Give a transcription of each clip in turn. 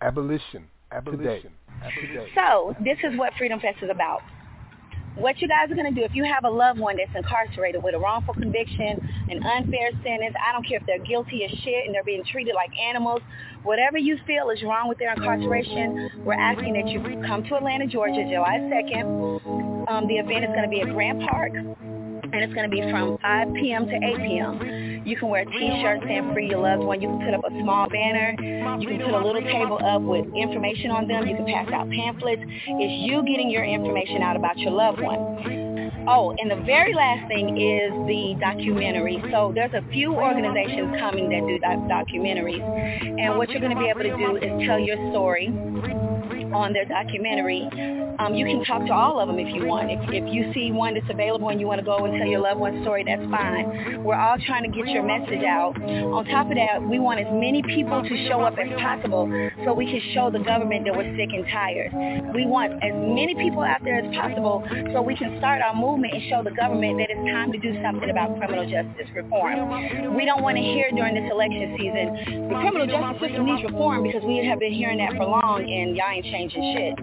Abolition. Abolition. Today. So this is what Freedom Fest is about. What you guys are going to do, if you have a loved one that's incarcerated with a wrongful conviction, an unfair sentence, I don't care if they're guilty as shit and they're being treated like animals, whatever you feel is wrong with their incarceration, we're asking that you come to Atlanta, Georgia, July 2nd. Um, the event is going to be at Grant Park and it's going to be from 5 p.m. to 8 p.m. You can wear t-shirts saying free your loved one. You can put up a small banner. You can put a little table up with information on them. You can pass out pamphlets. It's you getting your information out about your loved one. Oh, and the very last thing is the documentary. So there's a few organizations coming that do doc- documentaries. And what you're going to be able to do is tell your story on their documentary. Um, you can talk to all of them if you want. If, if you see one that's available and you want to go and tell your loved one's story, that's fine. We're all trying to get your message out. On top of that, we want as many people to show up as possible so we can show the government that we're sick and tired. We want as many people out there as possible so we can start our movement and show the government that it's time to do something about criminal justice reform. We don't want to hear during this election season, the criminal justice system needs reform because we have been hearing that for long and y'all ain't changing shit.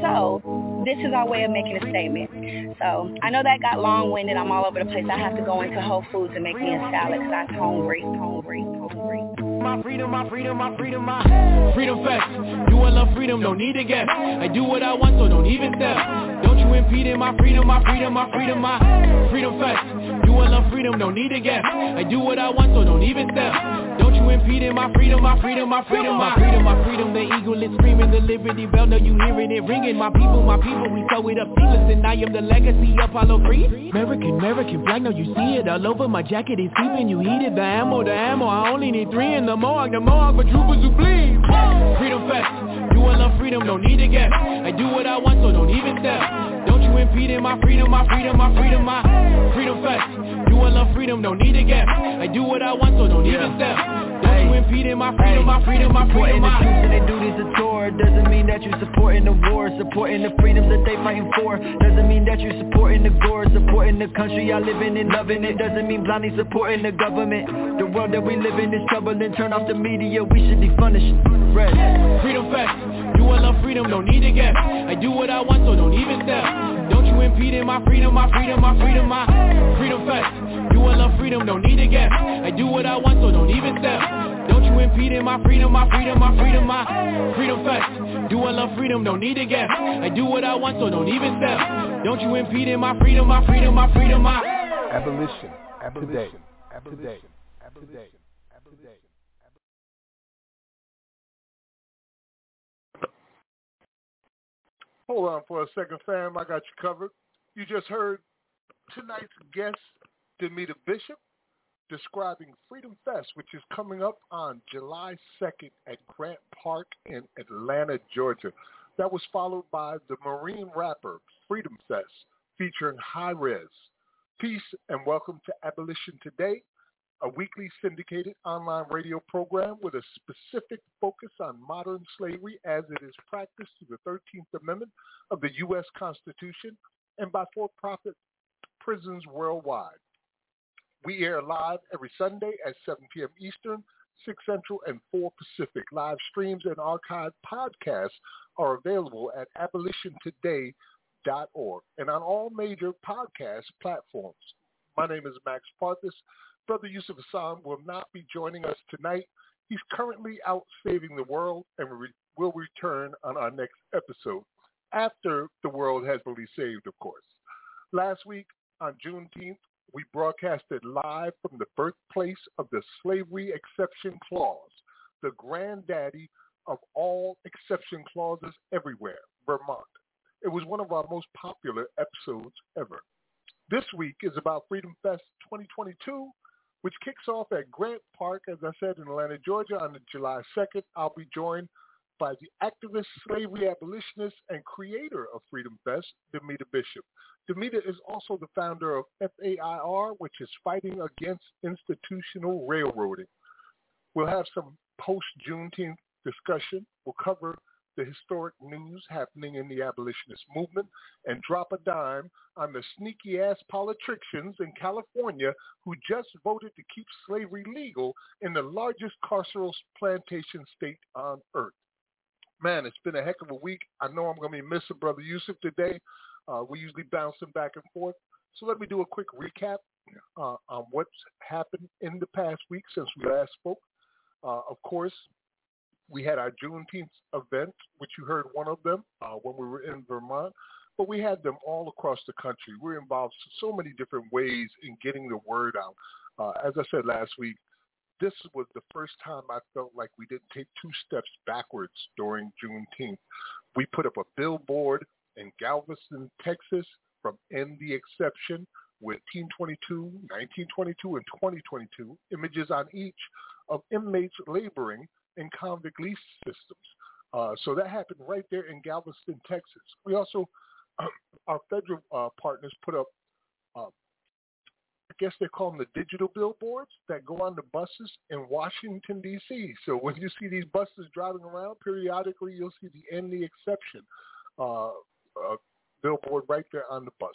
So this is our way of making a statement. So I know that got long-winded. I'm all over the place. I have to go into Whole Foods and make me a salad because I'm hungry, hungry, hungry. My freedom, my freedom, my freedom, my freedom fest. Do I love freedom? No need to get. I do what I want, so don't even step. Don't you impede in my freedom, my freedom, my freedom, my freedom fest. Do I love freedom? No need to get. I do what I want, so don't even step. Don't you impede in my freedom, my freedom, my freedom, my freedom, my freedom. The eagle is screaming, the liberty bell. now you hearing it ringing. My people, my people, we sew it up seamless, and I am the legacy of Apollo free. American, American black, now you see it all over my jacket. It's keeping you heated. The ammo, the ammo. I only need three in the morgue, the morgue for troopers who bleed. Freedom fest. you I love freedom? No need to get. I do what I want, so don't even step. Don't you impede in my freedom, my freedom, my freedom, my freedom fest. Do I love freedom? No need to get. I do what I want, so don't even step. Don't you impede my freedom, my freedom, my freedom, my the troops and they do this a tour. Doesn't mean that you're supporting the war. Supporting the freedoms that they fighting for. Doesn't mean that you're supporting the gore. Supporting the country y'all living in, loving it. Doesn't mean blindly supporting the government. The world that we live in is troubling. Turn off the media, we should be punished. Red. Freedom fest. Do I love freedom? No need to get I do what I want, so don't even step. Don't you impede in my freedom, my freedom, my freedom, my freedom fest Do I love freedom? No need to get I do what I want, so don't even step don't you impede in my freedom, my freedom, my freedom, my freedom fest. Do I love freedom? Don't need a gap. I do what I want, so don't even step. Don't you impede in my freedom, my freedom, my freedom, my abolition, abolition, today, abolition, today, abolition, abolition. Hold on for a second, fam. I got you covered. You just heard tonight's guest, Damita Bishop describing Freedom Fest, which is coming up on July 2nd at Grant Park in Atlanta, Georgia. That was followed by the Marine Rapper Freedom Fest featuring High Res. Peace and welcome to Abolition Today, a weekly syndicated online radio program with a specific focus on modern slavery as it is practiced through the 13th Amendment of the U.S. Constitution and by for-profit prisons worldwide. We air live every Sunday at 7 p.m. Eastern, 6 Central, and 4 Pacific. Live streams and archived podcasts are available at abolitiontoday.org and on all major podcast platforms. My name is Max Parthas. Brother Yusuf Hassan will not be joining us tonight. He's currently out saving the world and we will return on our next episode after the world has been saved, of course. Last week on Juneteenth, we broadcasted live from the birthplace of the Slavery Exception Clause, the granddaddy of all exception clauses everywhere, Vermont. It was one of our most popular episodes ever. This week is about Freedom Fest 2022, which kicks off at Grant Park, as I said, in Atlanta, Georgia on July 2nd. I'll be joined by the activist, slavery abolitionist, and creator of Freedom Fest, Damita Bishop. Damita is also the founder of FAIR, which is Fighting Against Institutional Railroading. We'll have some post-Juneteenth discussion. We'll cover the historic news happening in the abolitionist movement and drop a dime on the sneaky-ass politicians in California who just voted to keep slavery legal in the largest carceral plantation state on earth. Man, it's been a heck of a week. I know I'm going to be missing Brother Yusuf today. Uh, we usually bouncing back and forth. So let me do a quick recap uh, on what's happened in the past week since we last spoke. Uh, of course, we had our Juneteenth event, which you heard one of them uh, when we were in Vermont, but we had them all across the country. We're involved so many different ways in getting the word out. Uh, as I said last week, this was the first time I felt like we didn't take two steps backwards during Juneteenth. We put up a billboard in Galveston, Texas from End the Exception with 1822, 1922, and 2022 images on each of inmates laboring in convict lease systems. Uh, so that happened right there in Galveston, Texas. We also, our federal uh, partners put up uh, guess they call them the digital billboards that go on the buses in Washington, D.C. So when you see these buses driving around, periodically you'll see the end the exception uh, uh, billboard right there on the buses.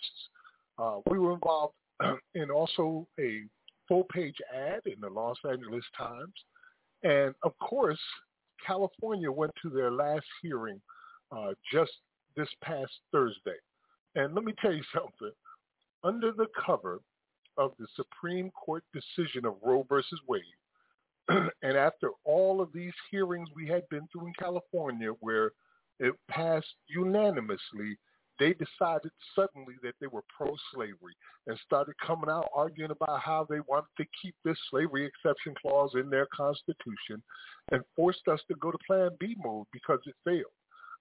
Uh, we were involved in also a full-page ad in the Los Angeles Times. And of course, California went to their last hearing uh, just this past Thursday. And let me tell you something. Under the cover of the Supreme Court decision of Roe versus Wade, and after all of these hearings we had been through in California where it passed unanimously, they decided suddenly that they were pro-slavery and started coming out arguing about how they wanted to keep this slavery exception clause in their constitution and forced us to go to Plan B mode because it failed.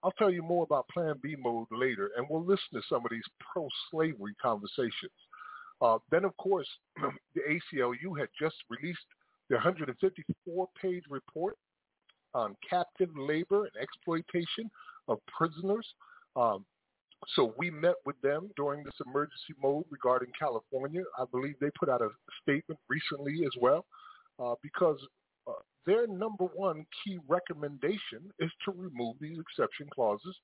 I'll tell you more about Plan B mode later, and we'll listen to some of these pro-slavery conversations. Uh, then, of course, the ACLU had just released their 154-page report on captive labor and exploitation of prisoners. Um, so we met with them during this emergency mode regarding California. I believe they put out a statement recently as well uh, because uh, their number one key recommendation is to remove these exception clauses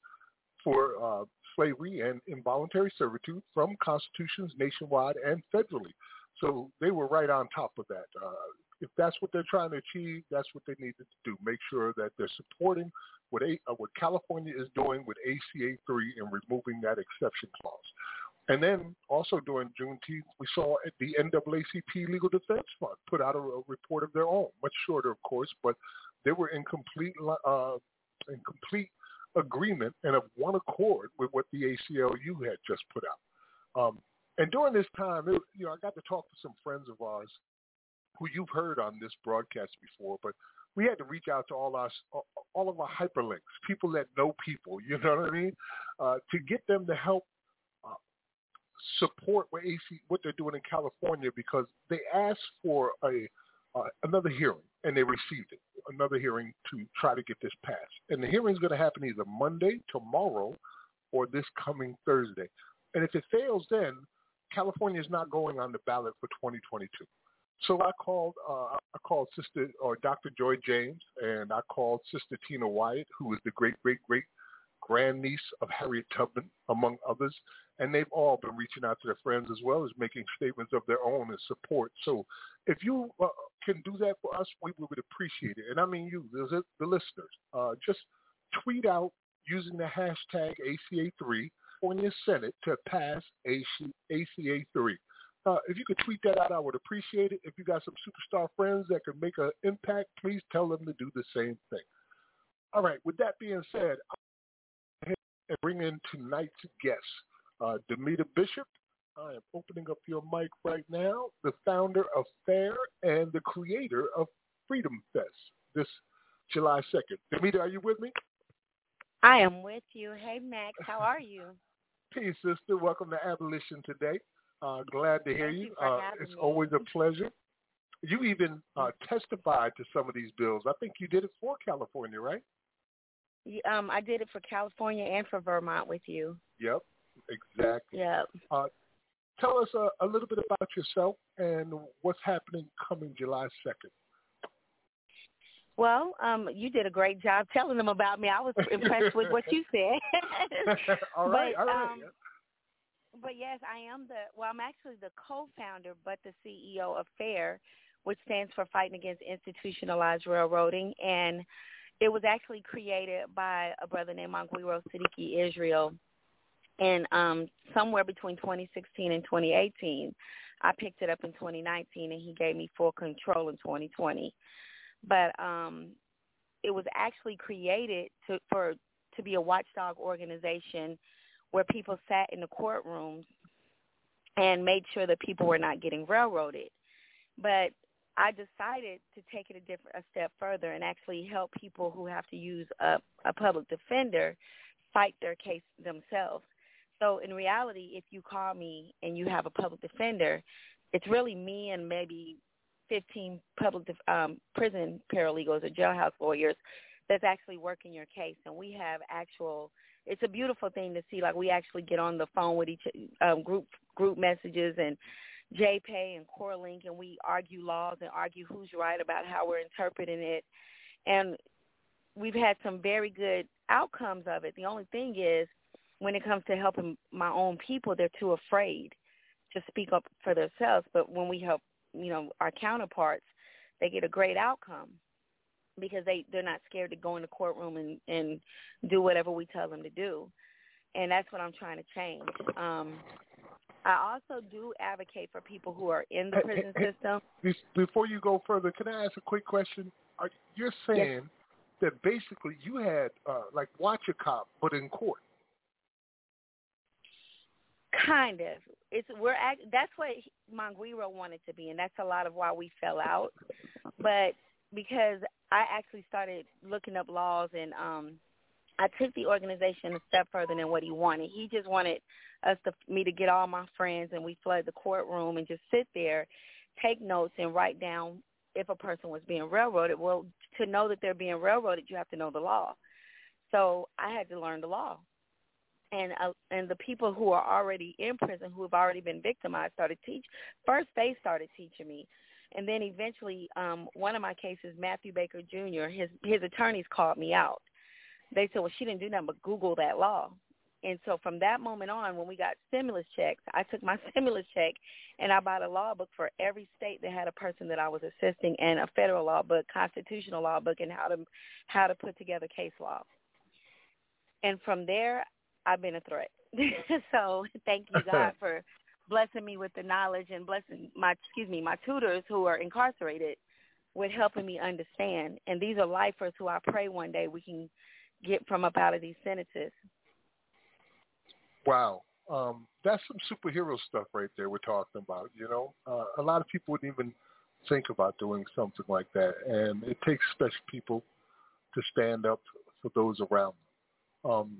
for uh, slavery and involuntary servitude from constitutions nationwide and federally. So they were right on top of that. Uh, if that's what they're trying to achieve, that's what they needed to do. Make sure that they're supporting what, a, uh, what California is doing with ACA 3 and removing that exception clause. And then also during Juneteenth, we saw the NAACP Legal Defense Fund put out a, a report of their own, much shorter, of course, but they were in complete uh, in complete agreement and of one accord with what the ACLU had just put out. Um, and during this time, it, you know, I got to talk to some friends of ours who you've heard on this broadcast before, but we had to reach out to all our all of our hyperlinks, people that know people, you know what I mean, uh, to get them to help uh, support what AC what they're doing in California because they asked for a uh, another hearing and they received it, another hearing to try to get this passed. And the hearing is going to happen either Monday, tomorrow, or this coming Thursday. And if it fails, then California is not going on the ballot for 2022. So I called, uh, I called Sister or Dr. Joy James, and I called Sister Tina Wyatt, who is the great, great, great grandniece of Harriet Tubman, among others. And they've all been reaching out to their friends as well as making statements of their own in support. So if you uh, can do that for us, we would appreciate it. And I mean you, the, the listeners. Uh, just tweet out using the hashtag ACA3 on your Senate to pass ACA3. Uh, if you could tweet that out, I would appreciate it. If you got some superstar friends that could make an impact, please tell them to do the same thing. All right. With that being said, I'll and bring in tonight's guest, uh, Damita Bishop. I am opening up your mic right now, the founder of FAIR and the creator of Freedom Fest this July 2nd. Damita, are you with me? I am with you. Hey, Max, how are you? Peace, sister. Welcome to Abolition today. Uh, glad to hear Thank you. you uh, it's me. always a pleasure. You even uh, testified to some of these bills. I think you did it for California, right? Um, I did it for California and for Vermont with you. Yep, exactly. Yep. Tell us uh, a little bit about yourself and what's happening coming July 2nd. Well, um, you did a great job telling them about me. I was impressed with what you said. all right, But, all right. um, but yes, I am the well, I'm actually the co-founder, but the CEO of FAIR, which stands for Fighting Against Institutionalized Railroading, and it was actually created by a brother named Manguiro Siddiqui Israel, and um, somewhere between 2016 and 2018, I picked it up in 2019, and he gave me full control in 2020. But um, it was actually created to for to be a watchdog organization where people sat in the courtrooms and made sure that people were not getting railroaded. But I decided to take it a different a step further and actually help people who have to use a, a public defender fight their case themselves. So in reality, if you call me and you have a public defender, it's really me and maybe 15 public def- um, prison paralegals or jailhouse lawyers that's actually working your case, and we have actual. It's a beautiful thing to see. Like we actually get on the phone with each um, group group messages and JPay and CoreLink, and we argue laws and argue who's right about how we're interpreting it. And we've had some very good outcomes of it. The only thing is, when it comes to helping my own people, they're too afraid to speak up for themselves. But when we help, you know, our counterparts, they get a great outcome because they they're not scared to go in the courtroom and and do whatever we tell them to do. And that's what I'm trying to change. Um, I also do advocate for people who are in the prison hey, system. Hey, before you go further, can I ask a quick question? Are, you're saying yes. that basically you had uh, like watch a cop, but in court. Kind of. It's we're act, that's what Manguiro wanted to be, and that's a lot of why we fell out. But because I actually started looking up laws and um I took the organization a step further than what he wanted. He just wanted us to me to get all my friends and we flood the courtroom and just sit there, take notes and write down if a person was being railroaded. Well, to know that they're being railroaded, you have to know the law. So I had to learn the law. And uh, and the people who are already in prison, who have already been victimized, started teach. First, they started teaching me, and then eventually, um, one of my cases, Matthew Baker Jr. His his attorneys called me out they said, well, she didn't do nothing but Google that law. And so from that moment on, when we got stimulus checks, I took my stimulus check and I bought a law book for every state that had a person that I was assisting and a federal law book, constitutional law book, and how to how to put together case law. And from there, I've been a threat. so thank you God for blessing me with the knowledge and blessing my excuse me my tutors who are incarcerated with helping me understand. And these are lifers who I pray one day we can get from up out of these sentences. Wow. Um, that's some superhero stuff right there we're talking about, you know. Uh, a lot of people wouldn't even think about doing something like that. And it takes special people to stand up for those around them. Um,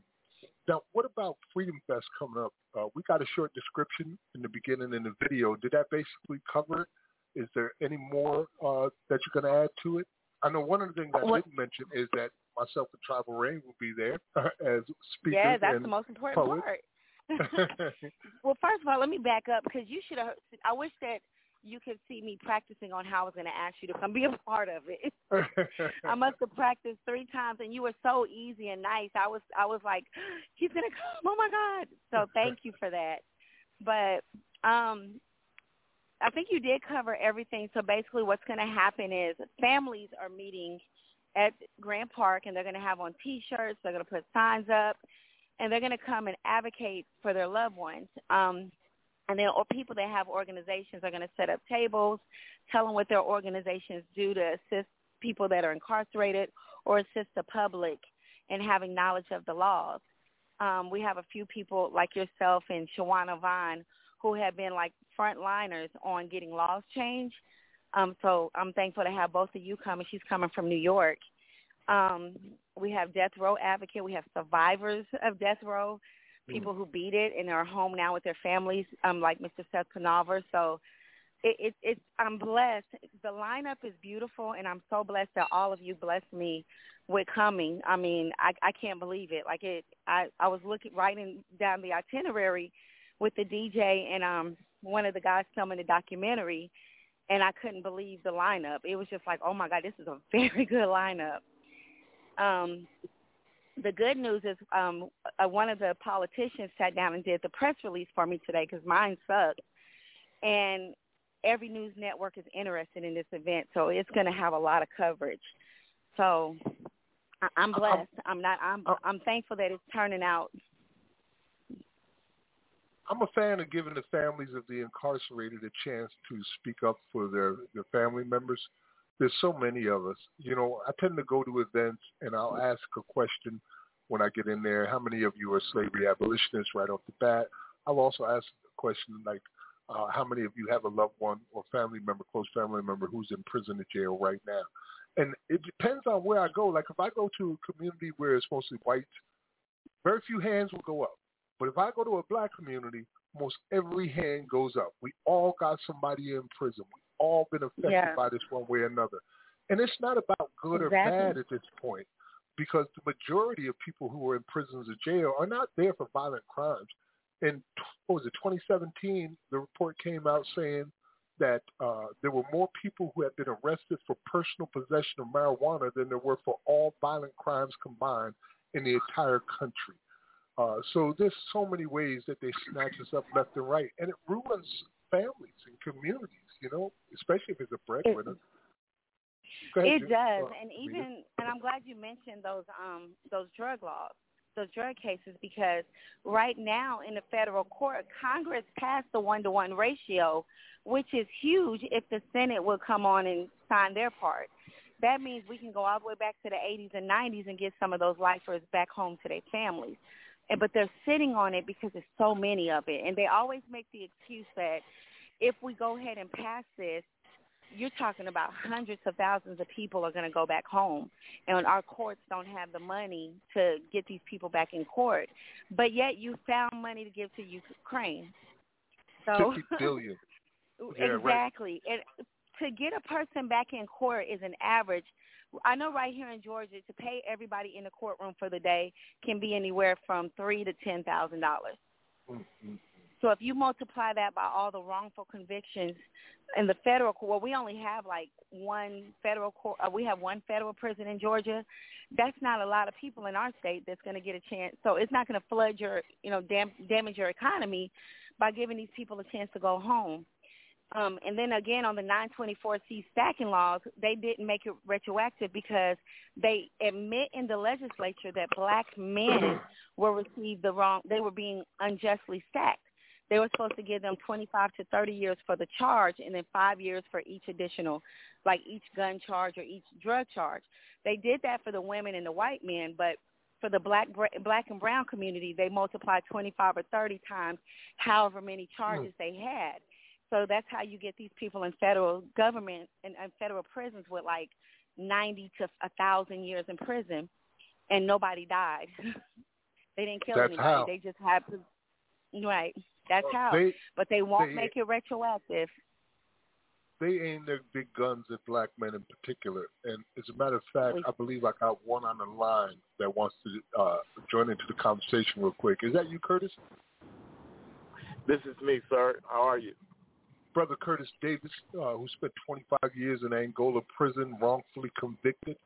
now, what about Freedom Fest coming up? Uh, we got a short description in the beginning in the video. Did that basically cover it? Is there any more uh, that you're going to add to it? I know one of the things I what? didn't mention is that myself and Tribal Rain will be there as speakers. Yeah, that's the most important poets. part. well, first of all, let me back up because you should have. I wish that you could see me practicing on how I was going to ask you to come be a part of it. I must have practiced three times, and you were so easy and nice. I was, I was like, he's going to come. Oh my God! So thank you for that. But um, I think you did cover everything. So basically, what's going to happen is families are meeting at Grant Park, and they're going to have on T-shirts. They're going to put signs up, and they're going to come and advocate for their loved ones. Um, and then, or people that have organizations are going to set up tables, tell them what their organizations do to assist people that are incarcerated or assist the public in having knowledge of the laws. Um, we have a few people like yourself and Shawana Vaughn who have been like frontliners on getting laws changed. Um, so I'm thankful to have both of you coming. She's coming from New York. Um, we have Death Row Advocate. We have survivors of Death Row, people mm. who beat it and are home now with their families, um, like Mr. Seth Conover. So it, it, it, I'm blessed. The lineup is beautiful, and I'm so blessed that all of you blessed me with coming. I mean, I, I can't believe it. Like it, I, I was looking writing down the itinerary with the DJ and um one of the guys filming the documentary and I couldn't believe the lineup. It was just like, oh my God, this is a very good lineup. Um, the good news is um, uh, one of the politicians sat down and did the press release for me today because mine sucked. And every news network is interested in this event, so it's going to have a lot of coverage. So I, I'm blessed. I'm, I'm not. I'm. I'm thankful that it's turning out. I'm a fan of giving the families of the incarcerated a chance to speak up for their their family members. There's so many of us. You know, I tend to go to events and I'll ask a question when I get in there. How many of you are slavery abolitionists right off the bat? I'll also ask a question like, uh, how many of you have a loved one or family member, close family member who's in prison or jail right now? And it depends on where I go. Like if I go to a community where it's mostly white, very few hands will go up. But if I go to a black community, most every hand goes up. We all got somebody in prison. We all been affected Yeah. by this one way or another. And it's not about good or bad at this point because the majority of people who are in prisons or jail are not there for violent crimes. In what was it, 2017, the report came out saying that uh, there were more people who had been arrested for personal possession of marijuana than there were for all violent crimes combined in the entire country. Uh, so there's so many ways that they snatch us up left and right, and it ruins families and communities. You know, especially if it's a breadwinner. Ahead, It Jim. does, and even and I'm glad you mentioned those um those drug laws, those drug cases, because right now in the federal court, Congress passed the one to one ratio, which is huge if the Senate will come on and sign their part. That means we can go all the way back to the 80s and 90s and get some of those lifers back home to their families. And but they're sitting on it because there's so many of it, and they always make the excuse that if we go ahead and pass this, you're talking about hundreds of thousands of people are going to go back home, and our courts don't have the money to get these people back in court. But yet, you found money to give to Ukraine. So 50 billion. Yeah, right. exactly, and to get a person back in court is an average. I know right here in Georgia, to pay everybody in the courtroom for the day can be anywhere from three to ten thousand dollars. Mhm. So if you multiply that by all the wrongful convictions in the federal court, well, we only have like one federal court. Uh, we have one federal prison in Georgia. That's not a lot of people in our state that's going to get a chance. So it's not going to flood your, you know, dam- damage your economy by giving these people a chance to go home. Um, and then again, on the 924C stacking laws, they didn't make it retroactive because they admit in the legislature that black men were received the wrong. They were being unjustly stacked. They were supposed to give them 25 to 30 years for the charge and then five years for each additional, like each gun charge or each drug charge. They did that for the women and the white men, but for the black black and brown community, they multiplied 25 or 30 times however many charges hmm. they had. So that's how you get these people in federal government and, and federal prisons with like 90 to a thousand years in prison, and nobody died. they didn't kill That's anybody. how. They just had to. Right. That's how. They but they won't they- make it retroactive. they aim their big guns at black men in particular. And as a matter of fact, I believe I got one on the line that wants to uh, join into the conversation real quick. Is that you, Curtis? This is me, sir. How are you? Brother Curtis Davis, uh, who spent 25 years in Angola prison, wrongfully convicted,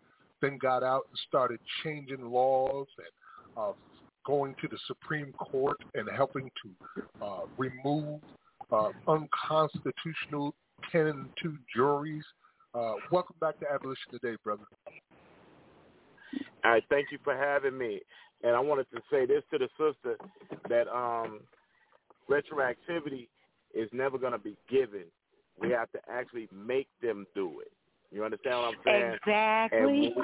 then got out and started changing laws and uh, going to the Supreme Court and helping to uh, remove uh, unconstitutional 10 and 2 juries. Uh, welcome back to Abolition Today, brother. All right, thank you for having me. And I wanted to say this to the sister that um, retroactivity is never going to be given. We have to actually make them do it. You understand what I'm saying? Exactly.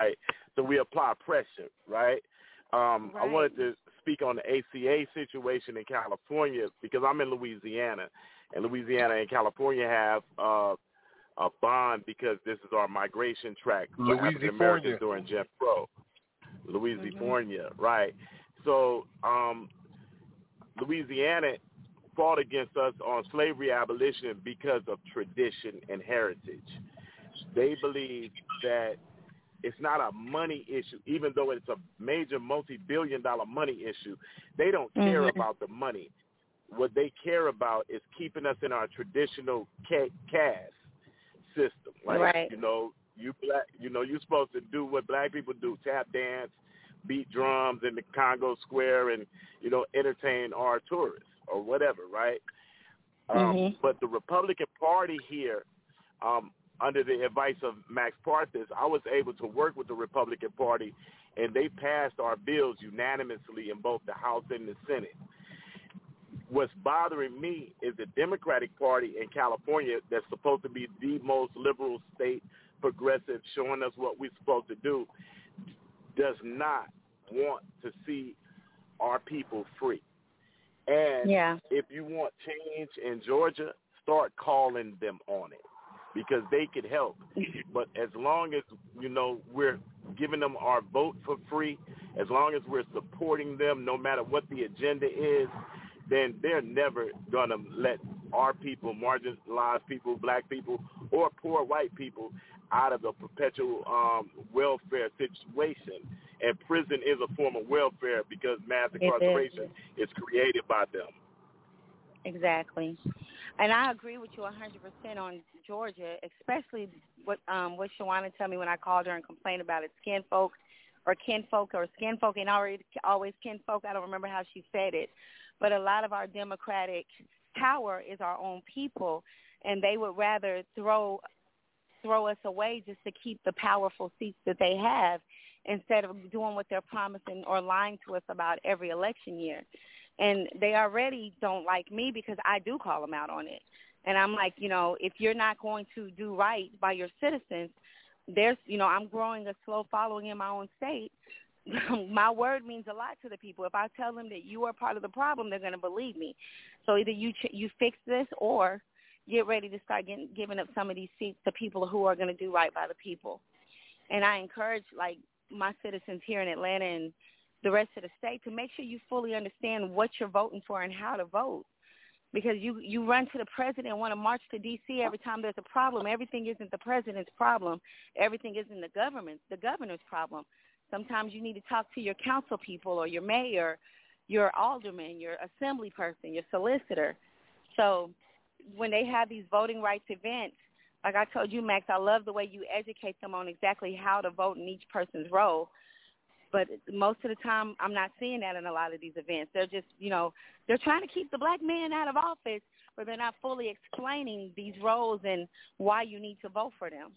right. So we apply pressure, right? Um, I wanted to speak on the ACA situation in California because I'm in Louisiana, and Louisiana and California have uh, a bond because this is our migration track for African Americans Louisiana. during Jim Crow. Louisiana, right? So um, Louisiana fought against us on slavery abolition because of tradition and heritage. They believe that it's not a money issue, even though it's a major multi-billion dollar money issue. They don't care Mhm. about the money. What they care about is keeping us in our traditional ca- caste system. Like, Right. you know, you black, you know, you're supposed to do what black people do: tap dance, beat drums in the Congo Square, and you know, entertain our tourists or whatever, right? Um, Mhm. But the Republican Party here, um, under the advice of Max Parthas, I was able to work with the Republican Party, and they passed our bills unanimously in both the House and the Senate. What's bothering me is the Democratic Party in California that's supposed to be the most liberal state, progressive, showing us what we're supposed to do, does not want to see our people free. And yeah. if you want change in Georgia, start calling them on it because they could help. But as long as you know we're giving them our vote for free, as long as we're supporting them, no matter what the agenda is, then they're never gonna let our people, marginalized people, black people, or poor white people out of the perpetual um, welfare situation. And prison is a form of welfare because mass incarceration is. is created by them. Exactly. And I agree with you 100% on Georgia, especially what um, what Shawana told me when I called her and complained about it. Skin folk or kinfolk or skin folk ain't already always kinfolk. I don't remember how she said it. But a lot of our democratic power is our own people, and they would rather throw throw us away just to keep the powerful seats that they have instead of doing what they're promising or lying to us about every election year and they already don't like me because I do call them out on it. And I'm like, you know, if you're not going to do right by your citizens, there's, you know, I'm growing a slow following in my own state. my word means a lot to the people. If I tell them that you are part of the problem, they're going to believe me. So either you ch- you fix this or get ready to start getting, giving up some of these seats to people who are going to do right by the people. And I encourage like my citizens here in Atlanta and the rest of the state to make sure you fully understand what you're voting for and how to vote. Because you you run to the president and want to march to D.C. every time there's a problem. Everything isn't the president's problem. Everything isn't the government's the governor's problem. Sometimes you need to talk to your council people or your mayor, your alderman, your assembly person, your solicitor. So when they have these voting rights events, like I told you, Max, I love the way you educate them on exactly how to vote in each person's role but most of the time, I'm not seeing that in a lot of these events. They're just, you know, they're trying to keep the black man out of office, but they're not fully explaining these roles and why you need to vote for them.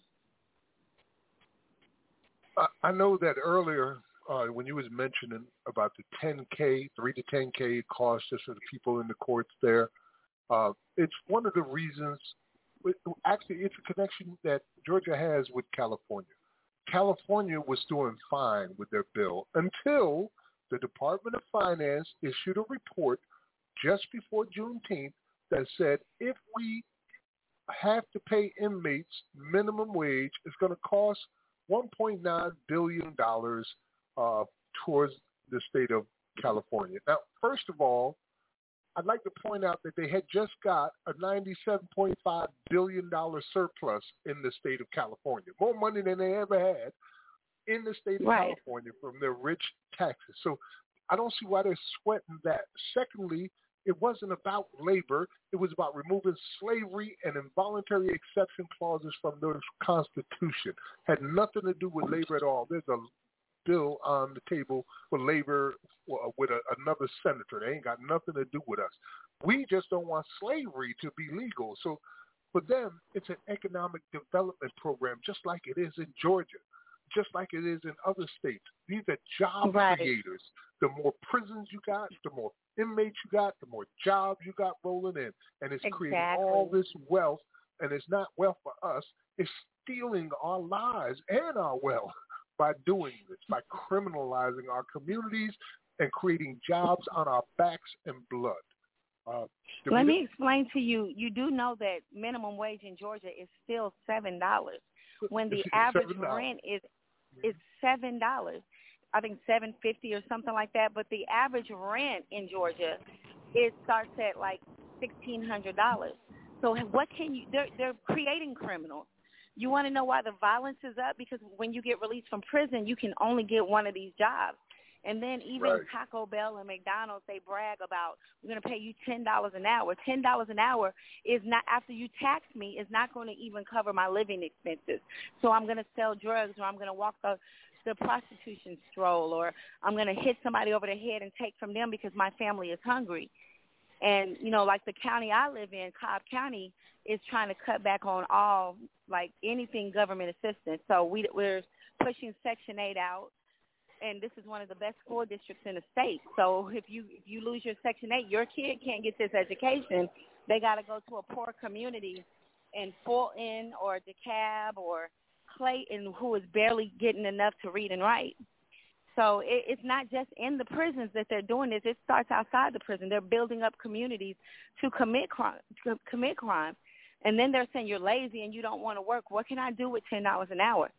I know that earlier uh, when you was mentioning about the 10K, 3 to 10K cost just for the people in the courts there, uh, it's one of the reasons, actually it's a connection that Georgia has with California. California was doing fine with their bill until the Department of Finance issued a report just before Juneteenth that said if we have to pay inmates minimum wage, it's going to cost $1.9 billion uh, towards the state of California. Now, first of all, I'd like to point out that they had just got a $97.5 billion surplus in the state of California, more money than they ever had in the state of right. California from their rich taxes. So I don't see why they're sweating that. Secondly, it wasn't about labor. It was about removing slavery and involuntary exception clauses from the Constitution. Had nothing to do with labor at all. There's a bill on the table for labor uh, with a, another senator. They ain't got nothing to do with us. We just don't want slavery to be legal. So for them, it's an economic development program, just like it is in Georgia, just like it is in other states. These are job right. creators. The more prisons you got, the more inmates you got, the more jobs you got rolling in. And it's exactly. creating all this wealth. And it's not wealth for us. It's stealing our lives and our wealth by doing this, by criminalizing our communities and creating jobs on our backs and blood. Uh, Let me explain to you. You do know that minimum wage in Georgia is still seven dollars, when the average $7. rent is is seven dollars. I think seven fifty or something like that. But the average rent in Georgia, it starts at like sixteen hundred dollars. So what can you? They're they're creating criminals. You want to know why the violence is up? Because when you get released from prison, you can only get one of these jobs. And then even right. Taco Bell and McDonald's, they brag about we're going to pay you ten dollars an hour. Ten dollars an hour is not after you tax me is not going to even cover my living expenses. So I'm going to sell drugs, or I'm going to walk the the prostitution stroll, or I'm going to hit somebody over the head and take from them because my family is hungry. And you know, like the county I live in, Cobb County, is trying to cut back on all like anything government assistance. So we we're pushing Section 8 out, and this is one of the best school districts in the state. So if you if you lose your Section 8, your kid can't get this education. They got to go to a poor community in Fulton or DeKalb or Clayton, who is barely getting enough to read and write. So it, it's not just in the prisons that they're doing this. It starts outside the prison. They're building up communities to commit crime. To commit crime, and then they're saying you're lazy and you don't want to work. What can I do with ten dollars an hour?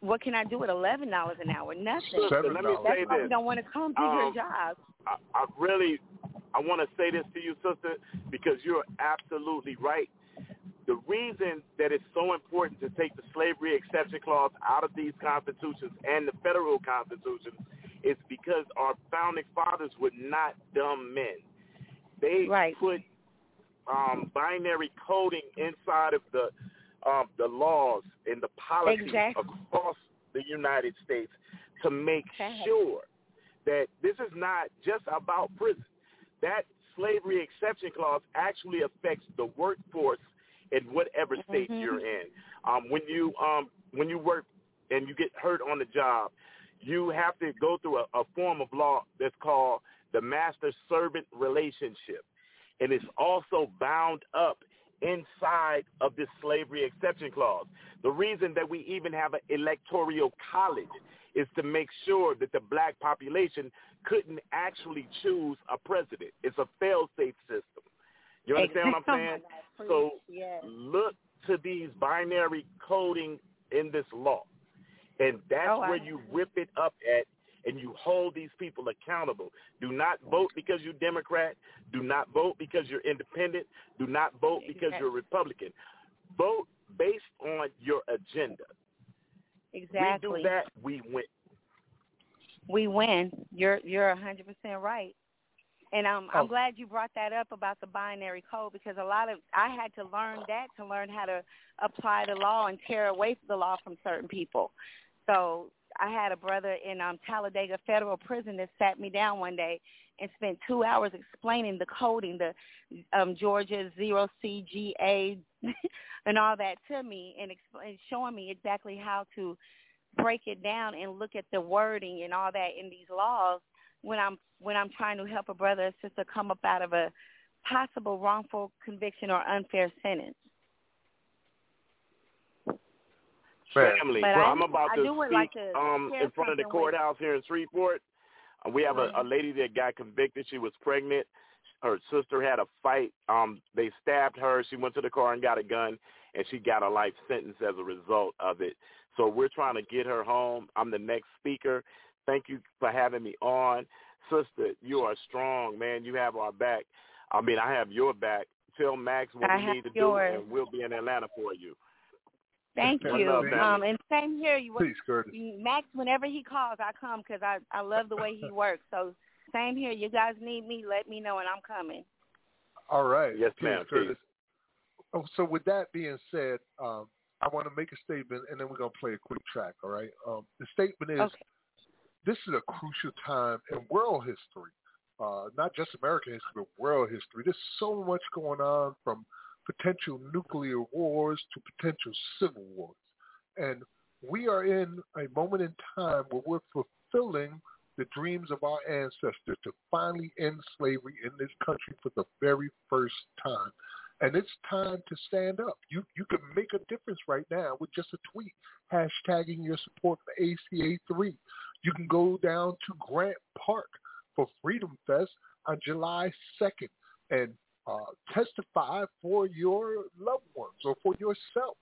What can I do with eleven dollars an hour? Nothing. Sister, let me That's say why this. we don't want to come to Um, your job. I, I really, I want to say this to you, sister, because you're absolutely right. The reason that it's so important to take the slavery exception clause out of these constitutions and the federal constitution is because our founding fathers were not dumb men. They Right. put um, binary coding inside of the um, the laws and the policies Exactly. across the United States to make Exactly. sure that this is not just about prison. That slavery exception clause actually affects the workforce in whatever state Mhm. you're in. Um, when you um, when you work and you get hurt on the job, you have to go through a, a form of law that's called the master servant relationship, and it's also bound up inside of this slavery exception clause. The reason that we even have an electoral college is to make sure that the black population couldn't actually choose a president. It's a fail-safe system. You understand what I'm saying? So yes. look to these binary coding in this law. And that's Oh, I- where you rip it up at and you hold these people accountable. Do not vote because you're Democrat. Do not vote because you're independent. Do not vote because you're Republican. Vote based on your agenda. Exactly. We do that, we win. we win. You're you're a hundred percent right. And um, I'm Oh. glad you brought that up about the binary code because a lot of I had to learn that to learn how to apply the law and tear away the law from certain people. So I had a brother in um, Talladega Federal Prison that sat me down one day and spent two hours explaining the coding, the um, Georgia zero CGA, and all that to me, and, expl- and showing me exactly how to break it down and look at the wording and all that in these laws when I'm when I'm trying to help a brother or sister come up out of a possible wrongful conviction or unfair sentence. Man. Family. But So I- I'm about I to speak like to um, in front of the courthouse here in Shreveport. Uh, we have a, a lady that got convicted. She was pregnant. Her sister had a fight. Um, they stabbed her. She went to the car and got a gun, and she got a life sentence as a result of it. So we're trying to get her home. I'm the next speaker. Thank you for having me on. Sister, you are strong, man. You have our back. I mean, I have your back. Tell Max what I we have need to yours. do, and we'll be in Atlanta for you. Thank you. Um, and same here. You Please, Curtis. Max, whenever he calls, I come because I I love the way he works. So same here. You guys need me, let me know, and I'm coming. All right. Yes, Please, ma'am. Curtis. Oh, so with that being said, um, I want to make a statement, and then we're gonna play a quick track. All right. Um, the statement is: Okay. this is a crucial time in world history, uh, not just American history, but world history. There's so much going on from potential nuclear wars to potential civil wars, and we are in a moment in time where we're fulfilling the dreams of our ancestors to finally end slavery in this country for the very first time. And it's time to stand up. You you can make a difference right now with just a tweet, hashtagging your support for ACA three. You can go down to Grant Park for Freedom Fest on July second and uh, testify for your loved ones or for yourself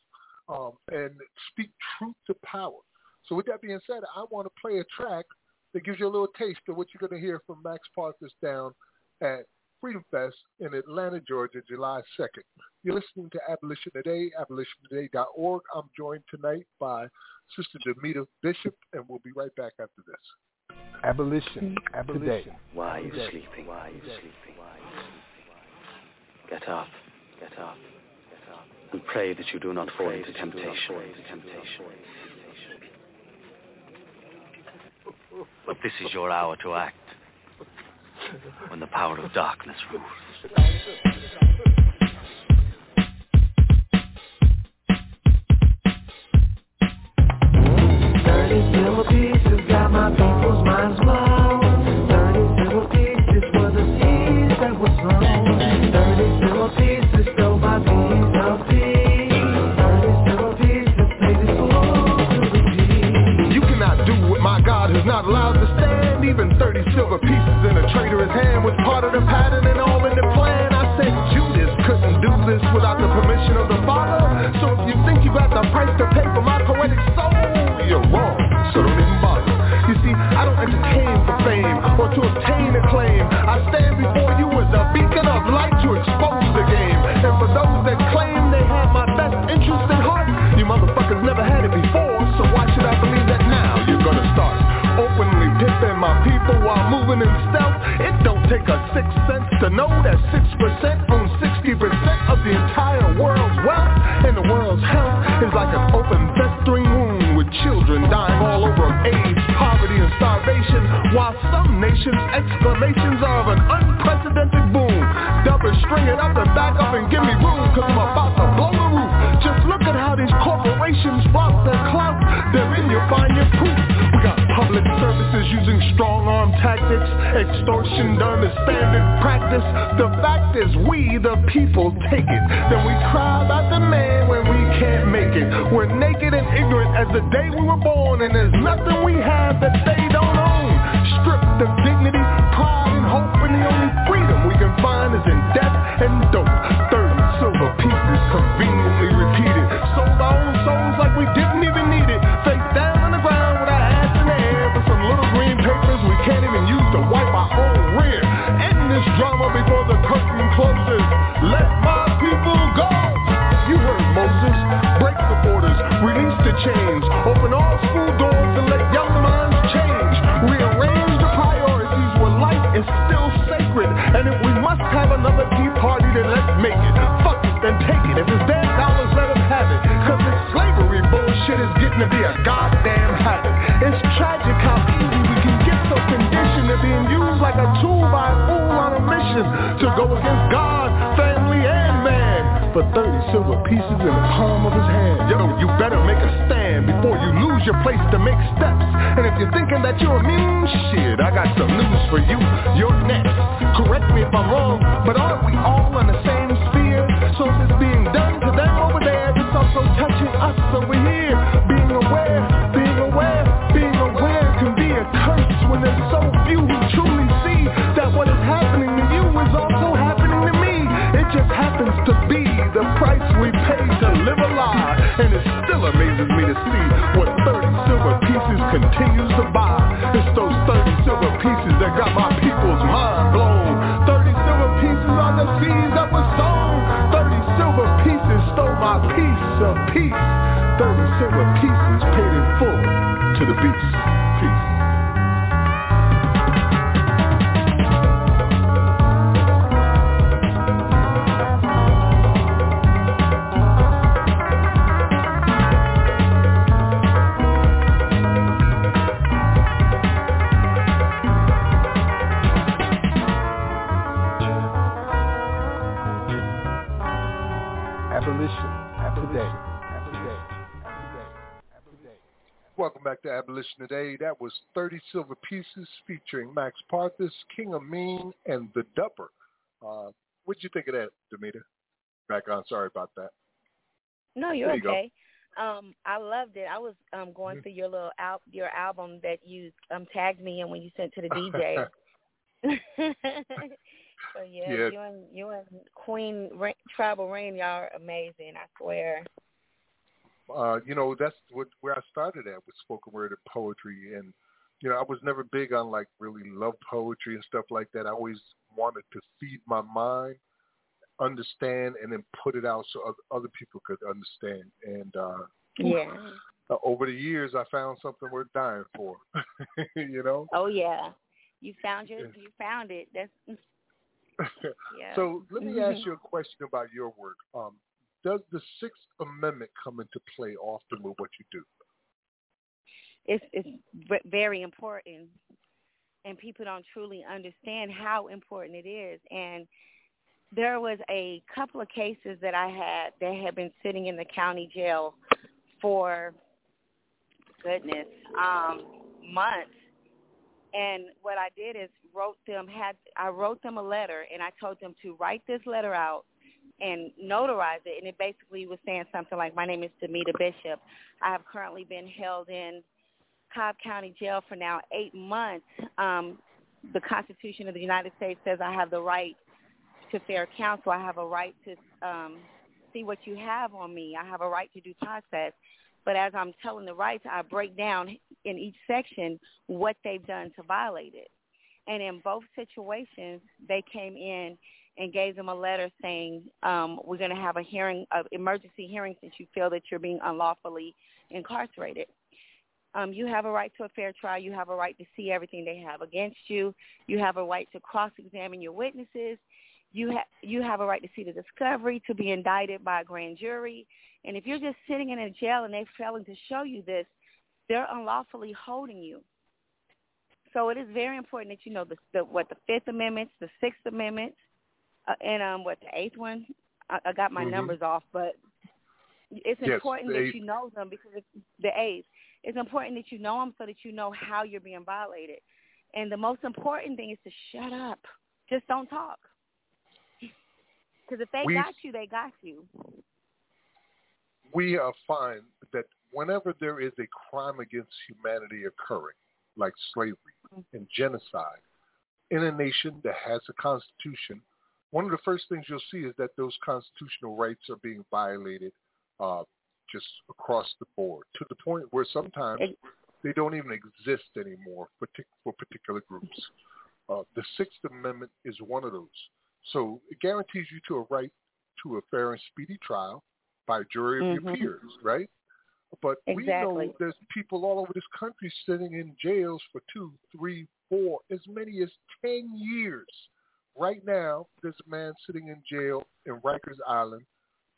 um, and speak truth to power. So with that being said, I want to play a track that gives you a little taste of what you're going to hear from Max Parthas down at Freedom Fest in Atlanta, Georgia, July 2nd. You're listening to Abolition Today, abolitiontoday.org. I'm joined tonight by Sister Damita Bishop, and we'll be right back after this. Abolition. Abolition. Today. Why are you Today. sleeping? Why are you sleeping? Why are you sleeping? Get up. Get up. Get up. And pray that you do not fall into temptation. temptation. But this is your hour to act. when the power of darkness rules. Thirty silver pieces got my people's minds blown. Thirty silver pieces were the seeds that were silver pieces in a traitor's hand was part of the pattern and all in the plan. I said Judas couldn't do this without the permission of the Father. So if you think you got the price to pay for my poetic soul, you're wrong. So don't even bother. You see, I don't entertain for fame or to obtain a claim. I stand before you as a beacon of light to expose the game. And for those that claim they have my best interest at heart, you motherfuckers never had people while moving in stealth. It don't take a six cents to know that six percent owns sixty percent of the entire world's wealth. And the world's health is like an open festering wound with children dying all over AIDS, poverty, and starvation. While some nations' exclamations are of an unprecedented boom. Double string it up and back up and give me room, cause I'm about tactics, extortion done as standard practice. The fact is we, the people, take it. Then we cry about the man when we can't make it. We're naked and ignorant as the day we were born, before your place to make steps. And if you're thinking that you're a immune, shit, I got some news for you. You're next. Correct me if I'm wrong, but aren't we all in the same sphere? So if it's being done to them over there, it's also touching us over here. Being aware, being aware, being aware can be a curse when there's so few who truly see that what is happening to you is also happening to me. It just happens to be the price we pay to live a lie. And it still amazes me to see what 30 silver pieces continues to buy. It's those 30 silver pieces that got my people's mind blown. 30 silver pieces are the seeds that were sown. 30 silver pieces stole my piece of peace. 30 silver pieces paid in full to the beast. That was 30 Silver Pieces featuring Max Parthas, King Amin, and The Dupper. Uh, what'd you think of that, Damita? Back on. Sorry about that. No, you're you go. okay. Um, I loved it. I was um going Mhm. through your little al- your album that you um tagged me in when you sent to the DJ. so yeah, Yeah. you and you and Queen Ra- Tribal Rain, y'all are amazing. I swear. Uh, you know, that's what where I started at with spoken word and poetry. And you know, I was never big on like really love poetry and stuff like that. I always wanted to feed my mind, understand, and then put it out so other people could understand. And uh, Yeah. uh, over the years, I found something worth dying for. you know. Oh yeah. You found your you found it. That's yeah. So let me ask you a question about your work. Um, does the Sixth Amendment come into play often with what you do? it's it's very important. and people don't truly understand how important it is. And there was a couple of cases that I had that had been sitting in the county jail for goodness um, months. And what I did is wrote them had I wrote them a letter and I told them to write this letter out and notarize it and it basically was saying something like my name is Damita Bishop. I have currently been held in Cobb County Jail for now eight months. Um, the Constitution of the United States says I have the right to fair counsel. I have a right to um, see what you have on me. I have a right to due process. But as I'm telling the rights, I break down in each section what they've done to violate it. And in both situations, they came in and gave them a letter saying, um, we're going to have a hearing, an emergency hearing since you feel that you're being unlawfully incarcerated. Um, you have a right to a fair trial. You have a right to see everything they have against you. You have a right to cross-examine your witnesses. You, you have a right to see the discovery, to be indicted by a grand jury. And if you're just sitting in a jail and they're failing to show you this, they're unlawfully holding you. So it is very important that you know the, the what the Fifth Amendment, the Sixth Amendment, uh, and um what the eighth one. I, I got my Mhm. numbers off, but it's Yes, important that eighth. you know them because it's the eighth. It's important that you know them so that you know how you're being violated. And the most important thing is to shut up. Just don't talk. Because if they We- got you, they got you. we uh, find that whenever there is a crime against humanity occurring, like slavery and genocide, in a nation that has a constitution, one of the first things you'll see is that those constitutional rights are being violated uh, just across the board to the point where sometimes they don't even exist anymore for, for particular groups. Uh, the Sixth Amendment is one of those. So it guarantees you to a right to a fair and speedy trial by a jury of your Mhm. peers, right? But we know there's people all over this country sitting in jails for two, three, four, as many as 10 years. Right now, there's a man sitting in jail in Rikers Island,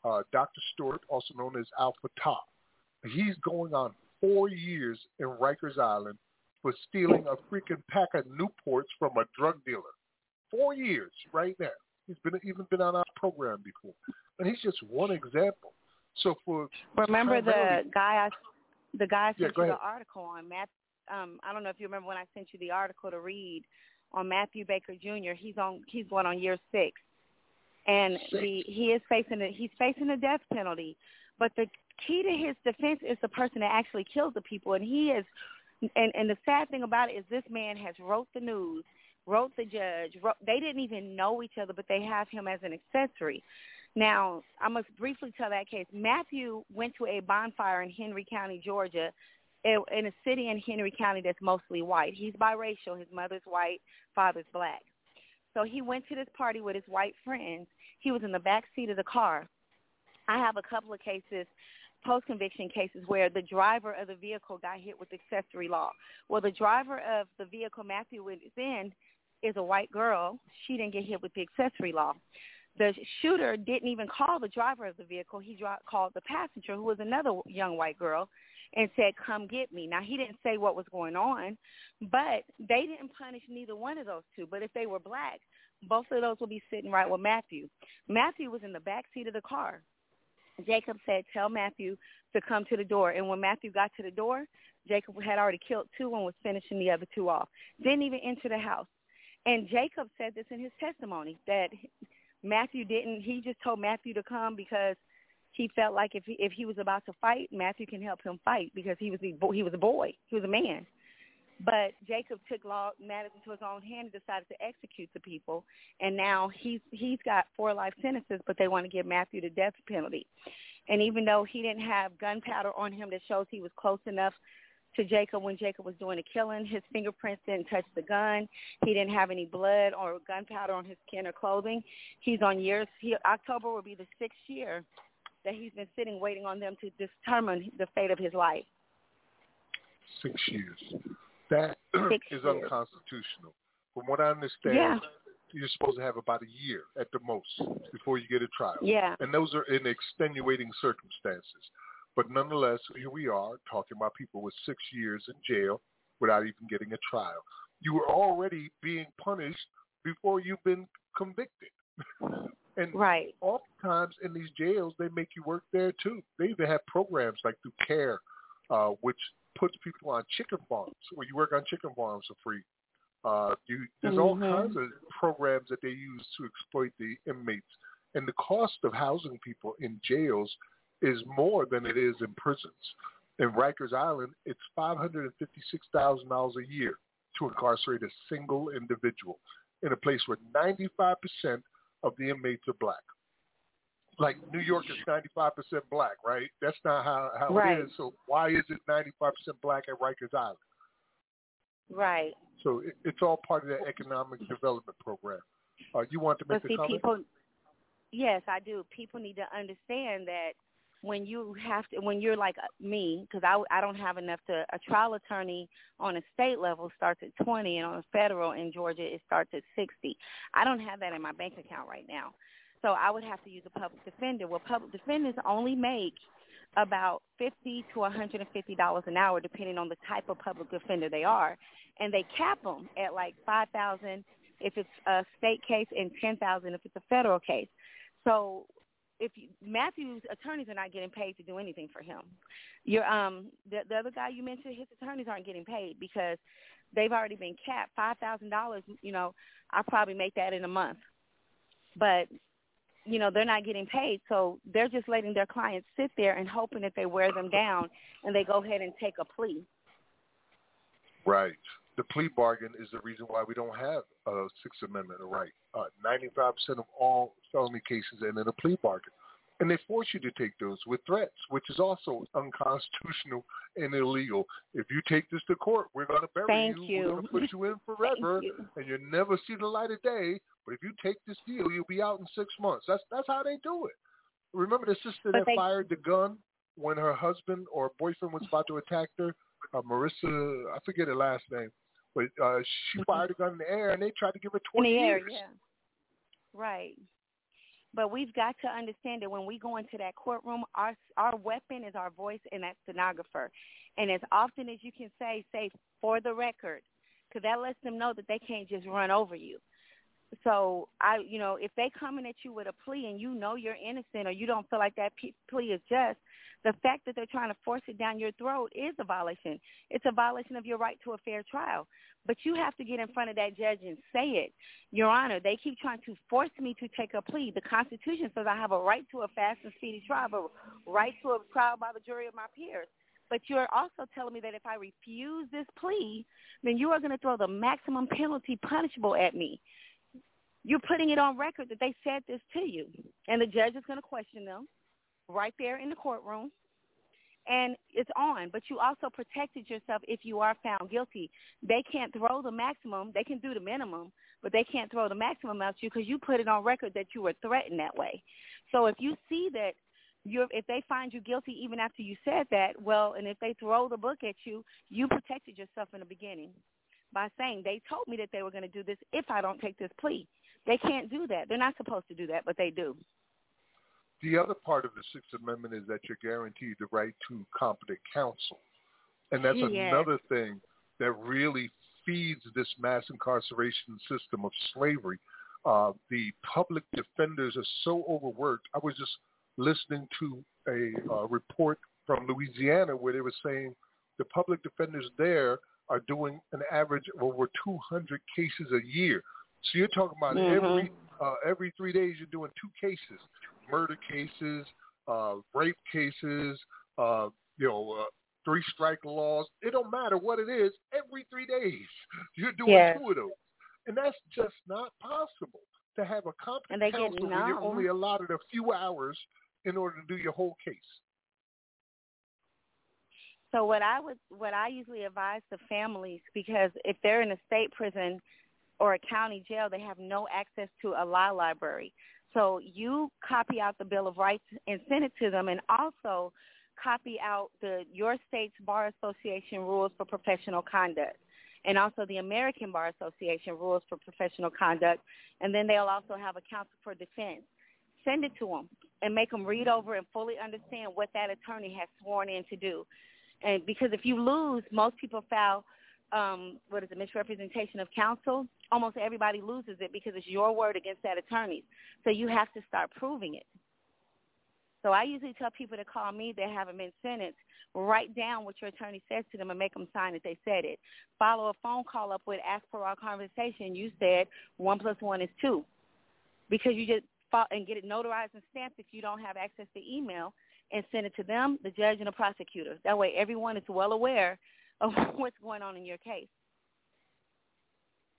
uh, Dr. Stewart, also known as Alpha Top. He's going on four years in Rikers Island for stealing a freaking pack of Newports from a drug dealer. Four years right now. He's been even been on our program before, and he's just one example. So for Remember the guy I, the guy I Yeah, sent go you the article on Matt. Um, I don't know if you remember when I sent you the article to read on Matthew Baker Jr. He's on he's going on year six, and he he is facing a, he's facing a death penalty. But the key to his defense is the person that actually killed the people, and he is. And and the sad thing about it is this man has wrote the news, wrote the judge. Wrote, they didn't even know each other, but they have him as an accessory. Now, I must briefly tell that case. Matthew went to a bonfire in Henry County, Georgia, in a city in Henry County that's mostly white. He's biracial. His mother's white, father's black. So he went to this party with his white friends. He was in the back seat of the car. I have a couple of cases, post-conviction cases, where the driver of the vehicle got hit with accessory law. Well, the driver of the vehicle Matthew was in is a white girl. She didn't get hit with the accessory law the shooter didn't even call the driver of the vehicle. He dro- called the passenger, who was another young white girl, and said, "Come get me." Now he didn't say what was going on, but they didn't punish neither one of those two. But if they were black, both of those would be sitting right with Matthew. Matthew was in the back seat of the car. Jacob said, "Tell Matthew to come to the door." And when Matthew got to the door, Jacob had already killed two and was finishing the other two off. Didn't even enter the house. And Jacob said this in his testimony that Matthew didn't. He just told Matthew to come because he felt like if he, if he was about to fight, Matthew can help him fight because he was he was a boy, he was a man. But Jacob took law matters into his own hand and decided to execute the people, and now he's he's got four life sentences, but they want to give Matthew the death penalty. And even though he didn't have gunpowder on him that shows he was close enough to Jacob when Jacob was doing the killing. His fingerprints didn't touch the gun. He didn't have any blood or gunpowder on his skin or clothing. He's on years. He, October will be the sixth year that he's been sitting waiting on them to determine the fate of his life. six years. That Six is years. unconstitutional. From what I understand, Yeah. you're supposed to have about a year at the most before you get a trial. Yeah. And those are in extenuating circumstances. But nonetheless, here we are talking about people with six years in jail without even getting a trial. you were already being punished before you've been convicted. and right. oftentimes in these jails, they make you work there too. They even have programs like through CARE, uh, which puts people on chicken farms where you work on chicken farms for free. Uh, you, there's Mhm. all kinds of programs that they use to exploit the inmates, and the cost of housing people in jails is more than it is in prisons. In Rikers Island, it's five hundred and fifty-six thousand dollars a year to incarcerate a single individual in a place where ninety-five percent of the inmates are black. Like New York is ninety-five percent black, right? That's not how how Right. it is. So why is it ninety-five percent black at Rikers Island? Right. So it, it's all part of that economic development program. Uh, you want to make But a see, comment? people. Yes, I do. People need to understand that when you have to, when you're like uh, me, because I I don't have enough to. A trial attorney on a state level starts at twenty, and on a federal in Georgia it starts at sixty. I don't have that in my bank account right now, so I would have to use a public defender. Well, public defenders only make about fifty to one hundred and fifty dollars an hour, depending on the type of public defender they are, and they cap them at like five thousand if it's a state case and ten thousand if it's a federal case. So if you, Matthew's attorneys are not getting paid to do anything for him, your um the, the other guy you mentioned, his attorneys aren't getting paid because they've already been capped five thousand dollars. You know, I probably make that in a month, but you know they're not getting paid, so they're just letting their clients sit there and hoping that they wear them down and they go ahead and take a plea. Right. The plea bargain is the reason why we don't have a Sixth Amendment right. Uh, 95% of all felony cases end in a plea bargain. And they force you to take those with threats, which is also unconstitutional and illegal. If you take this to court, we're going to bury Thank you. you. We're going to put you in forever, you. and you'll never see the light of day. But if you take this deal, you'll be out in six months. That's that's how they do it. Remember the sister that they- fired the gun when her husband or boyfriend was about to attack her? Uh, Marissa, I forget her last name, but uh, she fired a gun in the air, and they tried to give her 20 in the air, yeah. Right. But we've got to understand that when we go into that courtroom, our our weapon is our voice and that stenographer. And as often as you can say, say for the record, because that lets them know that they can't just run over you. So I, you know, if they coming at you with a plea and you know you're innocent or you don't feel like that plea is just, the fact that they're trying to force it down your throat is a violation. It's a violation of your right to a fair trial. But you have to get in front of that judge and say it. Your Honor, they keep trying to force me to take a plea. The Constitution says I have a right to a fast and speedy trial, a right to a trial by the jury of my peers. But you're also telling me that if I refuse this plea, then you are going to throw the maximum penalty punishable at me. You're putting it on record that they said this to you, and the judge is going to question them right there in the courtroom. And it's on, but you also protected yourself if you are found guilty. They can't throw the maximum. They can do the minimum, but they can't throw the maximum at you because you put it on record that you were threatened that way. So if you see that you're, if they find you guilty even after you said that, well, and if they throw the book at you, you protected yourself in the beginning by saying they told me that they were going to do this if I don't take this plea. They can't do that. They're not supposed to do that, but they do. The other part of the Sixth Amendment is that you're guaranteed the right to competent counsel. And that's Yes. another thing that really feeds this mass incarceration system of slavery. Uh, the public defenders are so overworked. I was just listening to a uh, report from Louisiana where they were saying the public defenders there are doing an average of over 200 cases a year. So you're talking about Mhm. every uh, every three days you're doing two cases, murder cases, uh, rape cases, uh, you know, uh, three strike laws. It don't matter what it is. Every three days you're doing Yes. two of those, and that's just not possible to have a competent And they get counsel when you're only allotted a few hours in order to do your whole case. So what I would what I usually advise the families because if they're in a state prison or a county jail, they have no access to a law library. So you copy out the Bill of Rights and send it to them and also copy out the your state's bar association rules for professional conduct and also the American Bar Association rules for professional conduct and then they'll also have a counsel for defense. Send it to them and make them read over and fully understand what that attorney has sworn in to do and because if you lose, most people file um, what is it, misrepresentation of counsel, almost everybody loses it because it's your word against that attorney's. So you have to start proving it. So I usually tell people to call me that haven't been sentenced, write down what your attorney says to them and make them sign that they said it. Follow a phone call up with, ask for our conversation. You said one plus one is two. Because you just fought and get it notarized and stamped if you don't have access to email and send it to them, the judge and the prosecutor. That way everyone is well aware of what's going on in your case.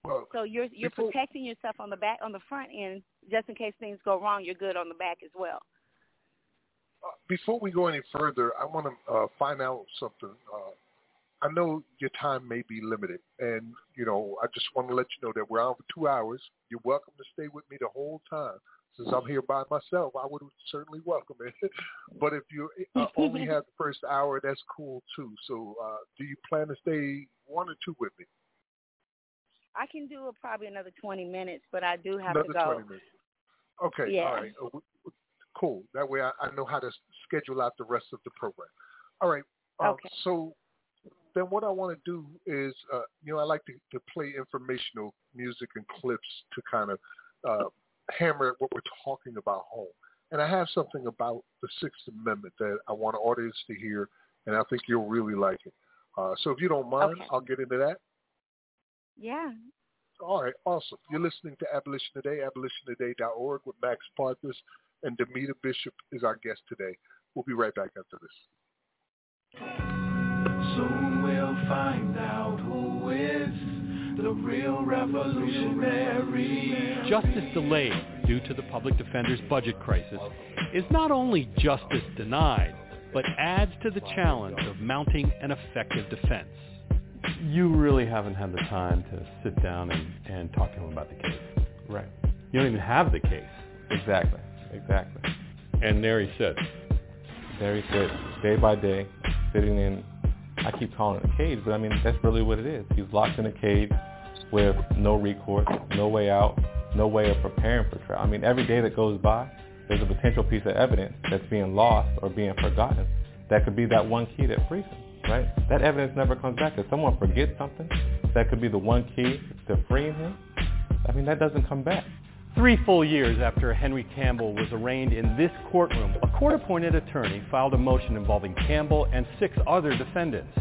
Well, So you're you're before- protecting yourself on the back on the front end just in case things go wrong, you're good on the back as well. uh, before we go any further, I want to uh, find out something. Uh, I know your time may be limited, and you know I just want to let you know that we're on for two hours. You're welcome to stay with me the whole time. Since I'm here by myself, I would certainly welcome it. but if you uh, only have the first hour, that's cool too. So, uh, do you plan to stay one or two with me? I can do probably another 20 minutes, but I do have Another to go. 20 minutes. Okay, Yeah. all right. Uh, cool. That way I, I know how to schedule out the rest of the program. All right. Um, Okay. So then what I want to do is, uh, you know, I like to, to play informational music and clips to kind of uh, hammer what we're talking about home. And I have something about the Sixth Amendment that I want audience to hear, and I think you'll really like it. Uh, so if you don't mind, Okay. I'll get into that. Yeah. All right, awesome. You're listening to Abolition Today, abolitiontoday.org with Max Parthas, and Damita Bishop is our guest today. We'll be right back after this. Soon we'll find out who is the real revolutionary. Justice delayed due to the public defender's budget crisis is not only justice denied, but adds to the challenge of mounting an effective defense. You really haven't had the time to sit down and, and talk to him about the case. Right. You don't even have the case. Exactly. Exactly. And there he sits. There he sits, day by day, sitting in, I keep calling it a cage, but I mean, that's really what it is. He's locked in a cage with no recourse, no way out, no way of preparing for trial. I mean, every day that goes by, there's a potential piece of evidence that's being lost or being forgotten. That could be that one key that frees him, right? That evidence never comes back. If someone forgets something, that could be the one key to freeing him. I mean, that doesn't come back. Three full years after Henry Campbell was arraigned in this courtroom, a court-appointed attorney filed a motion involving Campbell and six other defendants.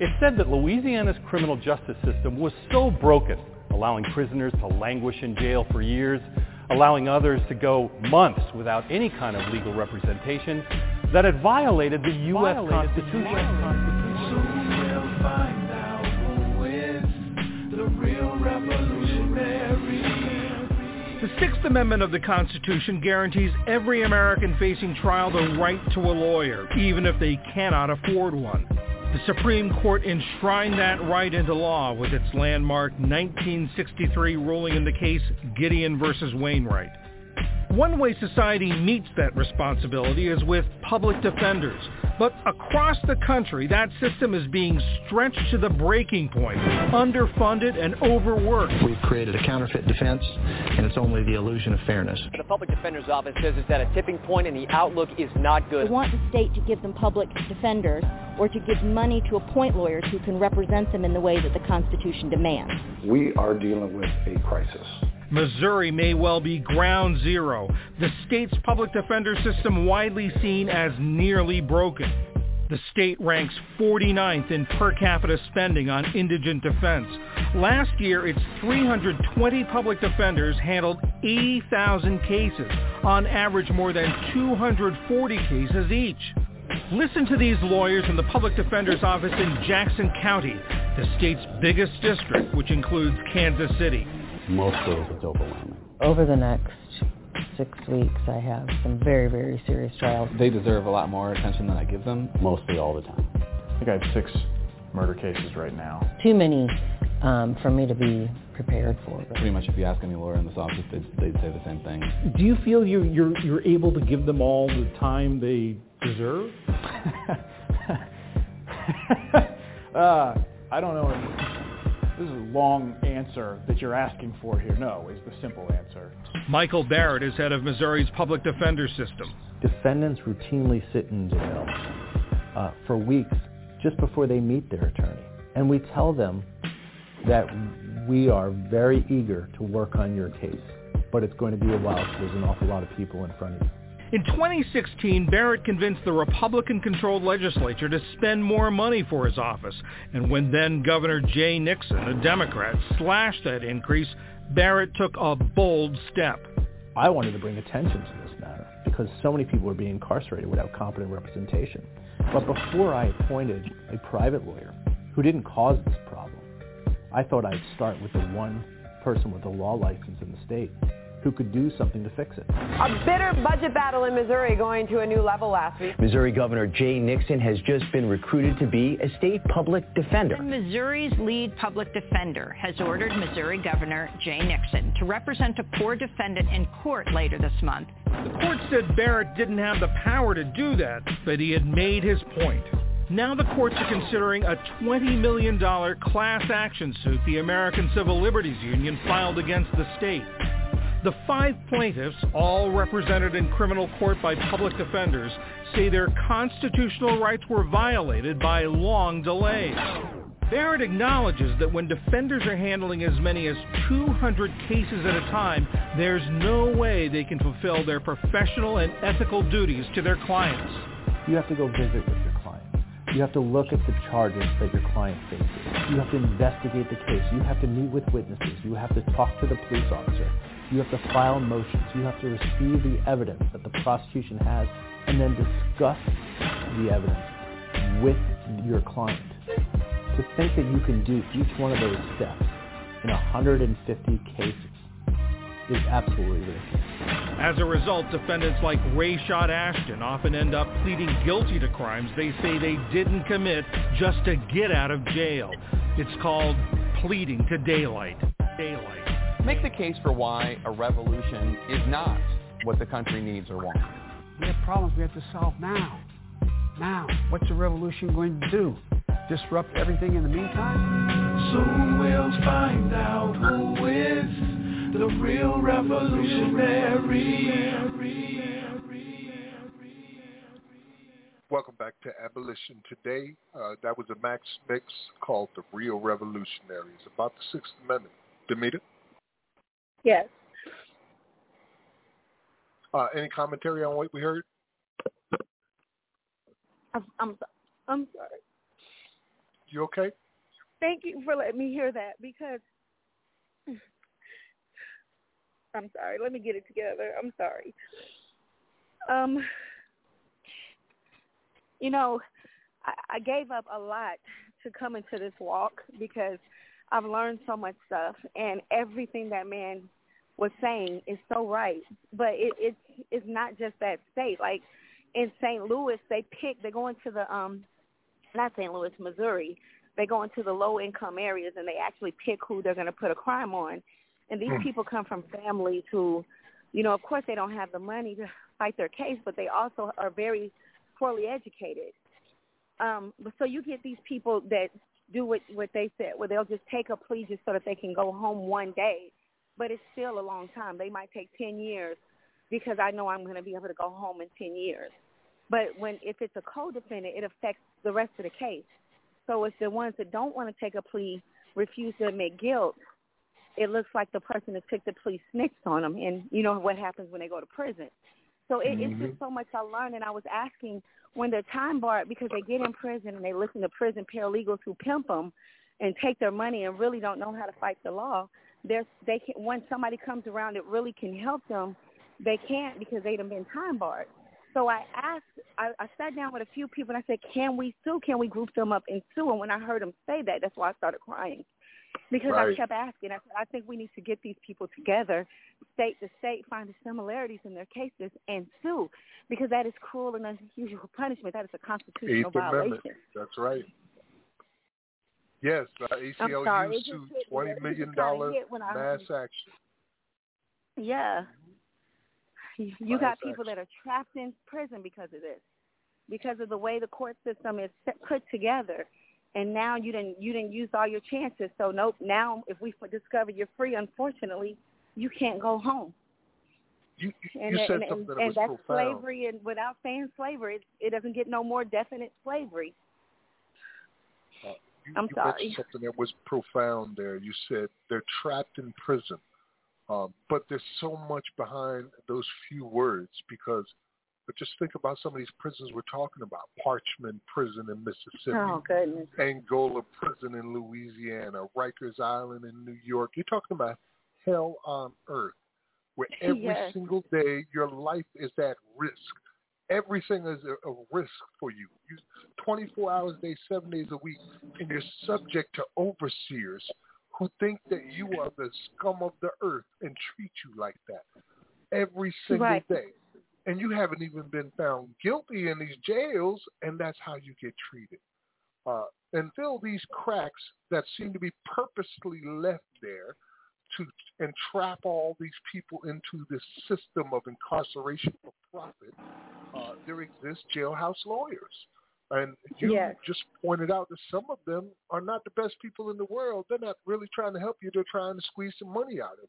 It said that Louisiana's criminal justice system was so broken, allowing prisoners to languish in jail for years, allowing others to go months without any kind of legal representation, that it violated the U.S. Constitution. Soon we'll find out who is the real revolutionary. The Sixth Amendment of the Constitution guarantees every American facing trial the right to a lawyer, even if they cannot afford one. The Supreme Court enshrined that right into law with its landmark 1963 ruling in the case Gideon versus Wainwright. One way society meets that responsibility is with public defenders. But across the country, that system is being stretched to the breaking point, underfunded and overworked. We've created a counterfeit defense, and it's only the illusion of fairness. The public defender's office says it's at a tipping point and the outlook is not good. They want the state to give them public defenders or to give money to appoint lawyers who can represent them in the way that the Constitution demands. We are dealing with a crisis. Missouri may well be ground zero, the state's public defender system widely seen as nearly broken. The state ranks 49th in per capita spending on indigent defense. Last year, its 320 public defenders handled 80,000 cases, on average more than 240 cases each. Listen to these lawyers in the public defender's office in Jackson County, the state's biggest district, which includes Kansas City. Most days it's overwhelming. Over the next six weeks, I have some very, very serious trials. They deserve a lot more attention than I give them. Mostly all the time. I think I have six murder cases right now. Too many um, for me to be prepared for. Pretty much if you ask any lawyer in this office, they'd, they'd say the same thing. Do you feel you're, you're, you're able to give them all the time they deserve? uh, I don't know. If, this is a long answer that you're asking for here. No, is the simple answer. Michael Barrett is head of Missouri's public defender system. Defendants routinely sit in jail uh, for weeks just before they meet their attorney. And we tell them that we are very eager to work on your case, but it's going to be a while because there's an awful lot of people in front of you. In 2016, Barrett convinced the Republican-controlled legislature to spend more money for his office. And when then Governor Jay Nixon, a Democrat, slashed that increase, Barrett took a bold step. I wanted to bring attention to this matter because so many people were being incarcerated without competent representation. But before I appointed a private lawyer who didn't cause this problem, I thought I'd start with the one person with a law license in the state who could do something to fix it. A bitter budget battle in Missouri going to a new level last week. Missouri Governor Jay Nixon has just been recruited to be a state public defender. Missouri's lead public defender has ordered Missouri Governor Jay Nixon to represent a poor defendant in court later this month. The court said Barrett didn't have the power to do that, but he had made his point. Now the courts are considering a $20 million class action suit the American Civil Liberties Union filed against the state. The five plaintiffs, all represented in criminal court by public defenders, say their constitutional rights were violated by long delays. Barrett acknowledges that when defenders are handling as many as 200 cases at a time, there's no way they can fulfill their professional and ethical duties to their clients. You have to go visit with your client. You have to look at the charges that your client faces. You have to investigate the case. You have to meet with witnesses. You have to talk to the police officer. You have to file motions. You have to receive the evidence that the prosecution has and then discuss the evidence with your client. To think that you can do each one of those steps in 150 cases is absolutely ridiculous. As a result, defendants like Rayshad Ashton often end up pleading guilty to crimes they say they didn't commit just to get out of jail. It's called pleading to daylight. Daylight. Make the case for why a revolution is not what the country needs or wants. We have problems we have to solve now. Now, what's a revolution going to do? Disrupt everything in the meantime? Soon we'll find out who is the real revolutionary. Welcome back to Abolition Today. Uh, that was a Max mix called The Real Revolutionaries about the Sixth Amendment. Damita? Yes. Uh, any commentary on what we heard? I'm, I'm, I'm sorry. You okay? Thank you for letting me hear that because I'm sorry. Let me get it together. I'm sorry. Um, you know, I, I gave up a lot to come into this walk because I've learned so much stuff, and everything that man was saying is so right. But it, it's it's not just that state. Like in St. Louis, they pick. They go into the um, not St. Louis, Missouri. They go into the low income areas and they actually pick who they're going to put a crime on. And these Hmm. people come from families who, you know, of course they don't have the money to fight their case, but they also are very poorly educated. Um, but so you get these people that do what what they said, where they'll just take a plea just so that they can go home one day, but it's still a long time. They might take ten years because I know I'm going to be able to go home in ten years. But when if it's a co-defendant, it affects the rest of the case. So if the ones that don't want to take a plea refuse to admit guilt, it looks like the person that took the plea snitched on them, and you know what happens when they go to prison. So it, it's mm-hmm. just so much I learned, and I was asking when they're time barred because they get in prison and they listen to prison paralegals who pimp them and take their money and really don't know how to fight the law. There's they can when somebody comes around that really can help them, they can't because they've been time barred. So I asked, I, I sat down with a few people and I said, can we sue? Can we group them up and sue? And when I heard them say that, that's why I started crying. Because I kept asking, I said, I think we need to get these people together, state to state, find the similarities in their cases, and sue. Because that is cruel and unusual punishment. That is a constitutional Eighth Amendment. violation. That's right. Yes, uh, ACLU sorry, sued twenty million kinda dollar hit when I mass heard action. Yeah. You you got people that are trapped in prison because of this, because of the way the court system is set, put together. And now you didn't you didn't use all your chances. So nope. Now if we discover you're free, unfortunately, you can't go home. You, And, you said and, something and, that and was that's profound. slavery. And without saying slavery, it, it doesn't get no more definite slavery. you, I'm you sorry. something that was profound there. You said they're trapped in prison, um, but there's so much behind those few words because. But just think about some of these prisons we're talking about: Parchman Prison in Mississippi, Oh goodness. Angola Prison in Louisiana, Rikers Island in New York. You're talking about hell on earth, where every Yes. single day your life is at risk. Everything is a, a risk for you. you. 24 hours a day, seven days a week, and you're subject to overseers who think that you are the scum of the earth and treat you like that every single Right. day. And you haven't even been found guilty in these jails, and that's how you get treated uh, and fill these cracks that seem to be purposely left there to entrap all these people into this system of incarceration for profit, uh, there exist jailhouse lawyers. And you Yes. just pointed out that some of them are not the best people in the world. They're not really trying to help you. They're trying to squeeze some money out of you.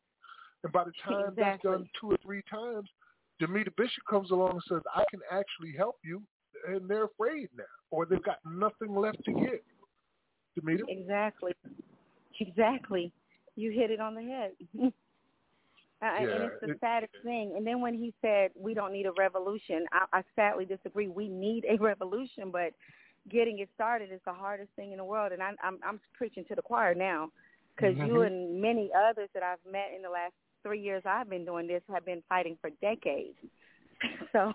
And by the time that's Exactly. done two or three times, Damita Bishop comes along and says, I can actually help you. And they're afraid now, or they've got nothing left to give. Damita? Exactly. Exactly. You hit it on the head. Uh, and it's the it- saddest thing. And then when he said we don't need a revolution, I, I sadly disagree. We need a revolution, but getting it started is the hardest thing in the world. And I, I'm I'm preaching to the choir now, because you Mhm. and many others that I've met in the last three years I've been doing this have been fighting for decades. So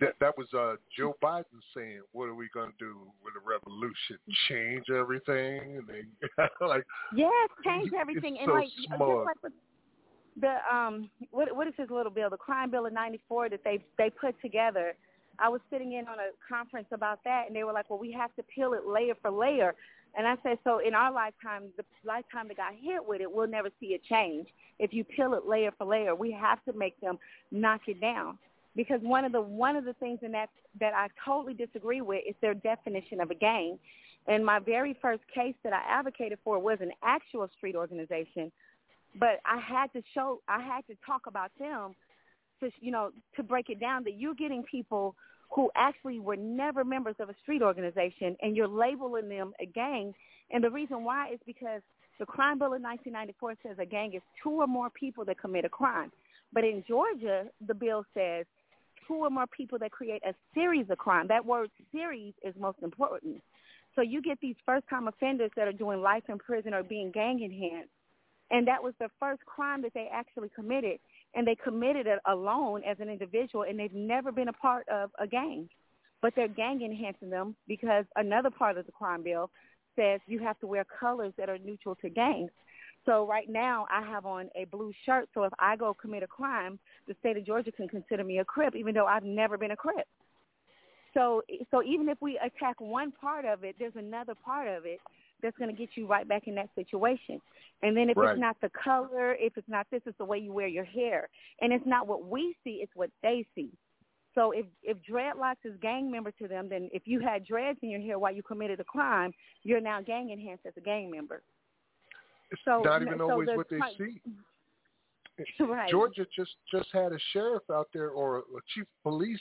That, that was uh, Joe Biden saying, "What are we going to do with a revolution? Change everything?" And they like, Yes, change everything. It's and so like just like the um what what is his little bill, the crime bill of ninety four that they they put together. I was sitting in on a conference about that and they were like, Well we have to peel it layer for layer and I said, So in our lifetime, the lifetime that got hit with it, we'll never see a change. If you peel it layer for layer, we have to make them knock it down. Because one of the one of the things in that that I totally disagree with is their definition of a gang. And my very first case that I advocated for was an actual street organization, but I had to show, I had to talk about them to, you know, to break it down that you're getting people who actually were never members of a street organization and you're labeling them a gang. And the reason why is because the crime bill of 1994 says a gang is two or more people that commit a crime. But in Georgia, the bill says two or more people that create a series of crime. That word series is most important. So you get these first-time offenders that are doing life in prison or being gang enhanced, and that was the first crime that they actually committed, and they committed it alone as an individual, and they've never been a part of a gang, but they're gang enhancing them because another part of the crime bill says you have to wear colors that are neutral to gangs. So right now I have on a blue shirt, so if I go commit a crime, the state of Georgia can consider me a Crip, even though I've never been a Crip. So so even if we attack one part of it, there's another part of it that's going to get you right back in that situation. And then if Right. it's not the color, if it's not this, it's the way you wear your hair. And it's not what we see, it's what they see. So if if dreadlocks is gang member to them, then if you had dreads in your hair while you committed a crime, you're now gang enhanced as a gang member. It's So- not even so always what they see. Right. Georgia just just had a sheriff out there or a chief of police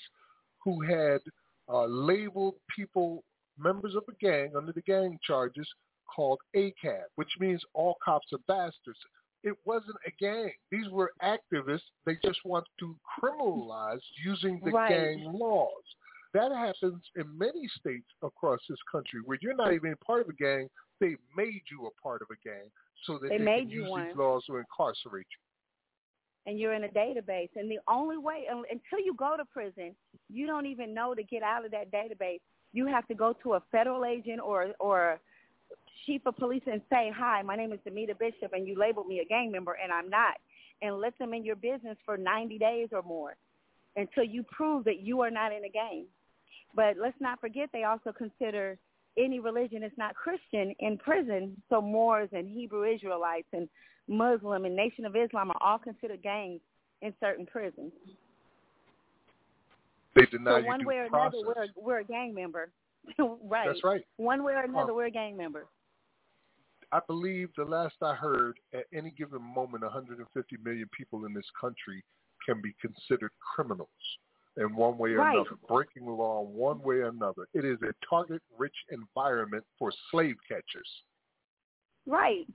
who had uh, labeled people members of a gang under the gang charges called ACAB, which means all cops are bastards. It wasn't a gang. These were activists. They just want to criminalize using the Right. gang laws. That happens in many states across this country where you're not even part of a gang. They made you a part of a gang so that They they, made can you use one. these laws to incarcerate you. and you're in a database. And the only way until you go to prison, you don't even know to get out of that database. You have to go to a federal agent or or chief of police and say, "Hi, my name is Damita Bishop, and you labeled me a gang member, and I'm not," and let them in your business for 90 days or more until you prove that you are not in a gang. But let's not forget they also consider any religion that's not Christian in prison. So Moors and Hebrew Israelites and Muslim and Nation of Islam are all considered gangs in certain prisons. They deny so one way or another, we're we're a gang member. right. That's right. One way or another, Um, we're a gang member. I believe the last I heard, at any given moment, 150 million people in this country can be considered criminals. in one way or Right. another, breaking the law in one way or another. It is a target-rich environment for slave catchers. Right.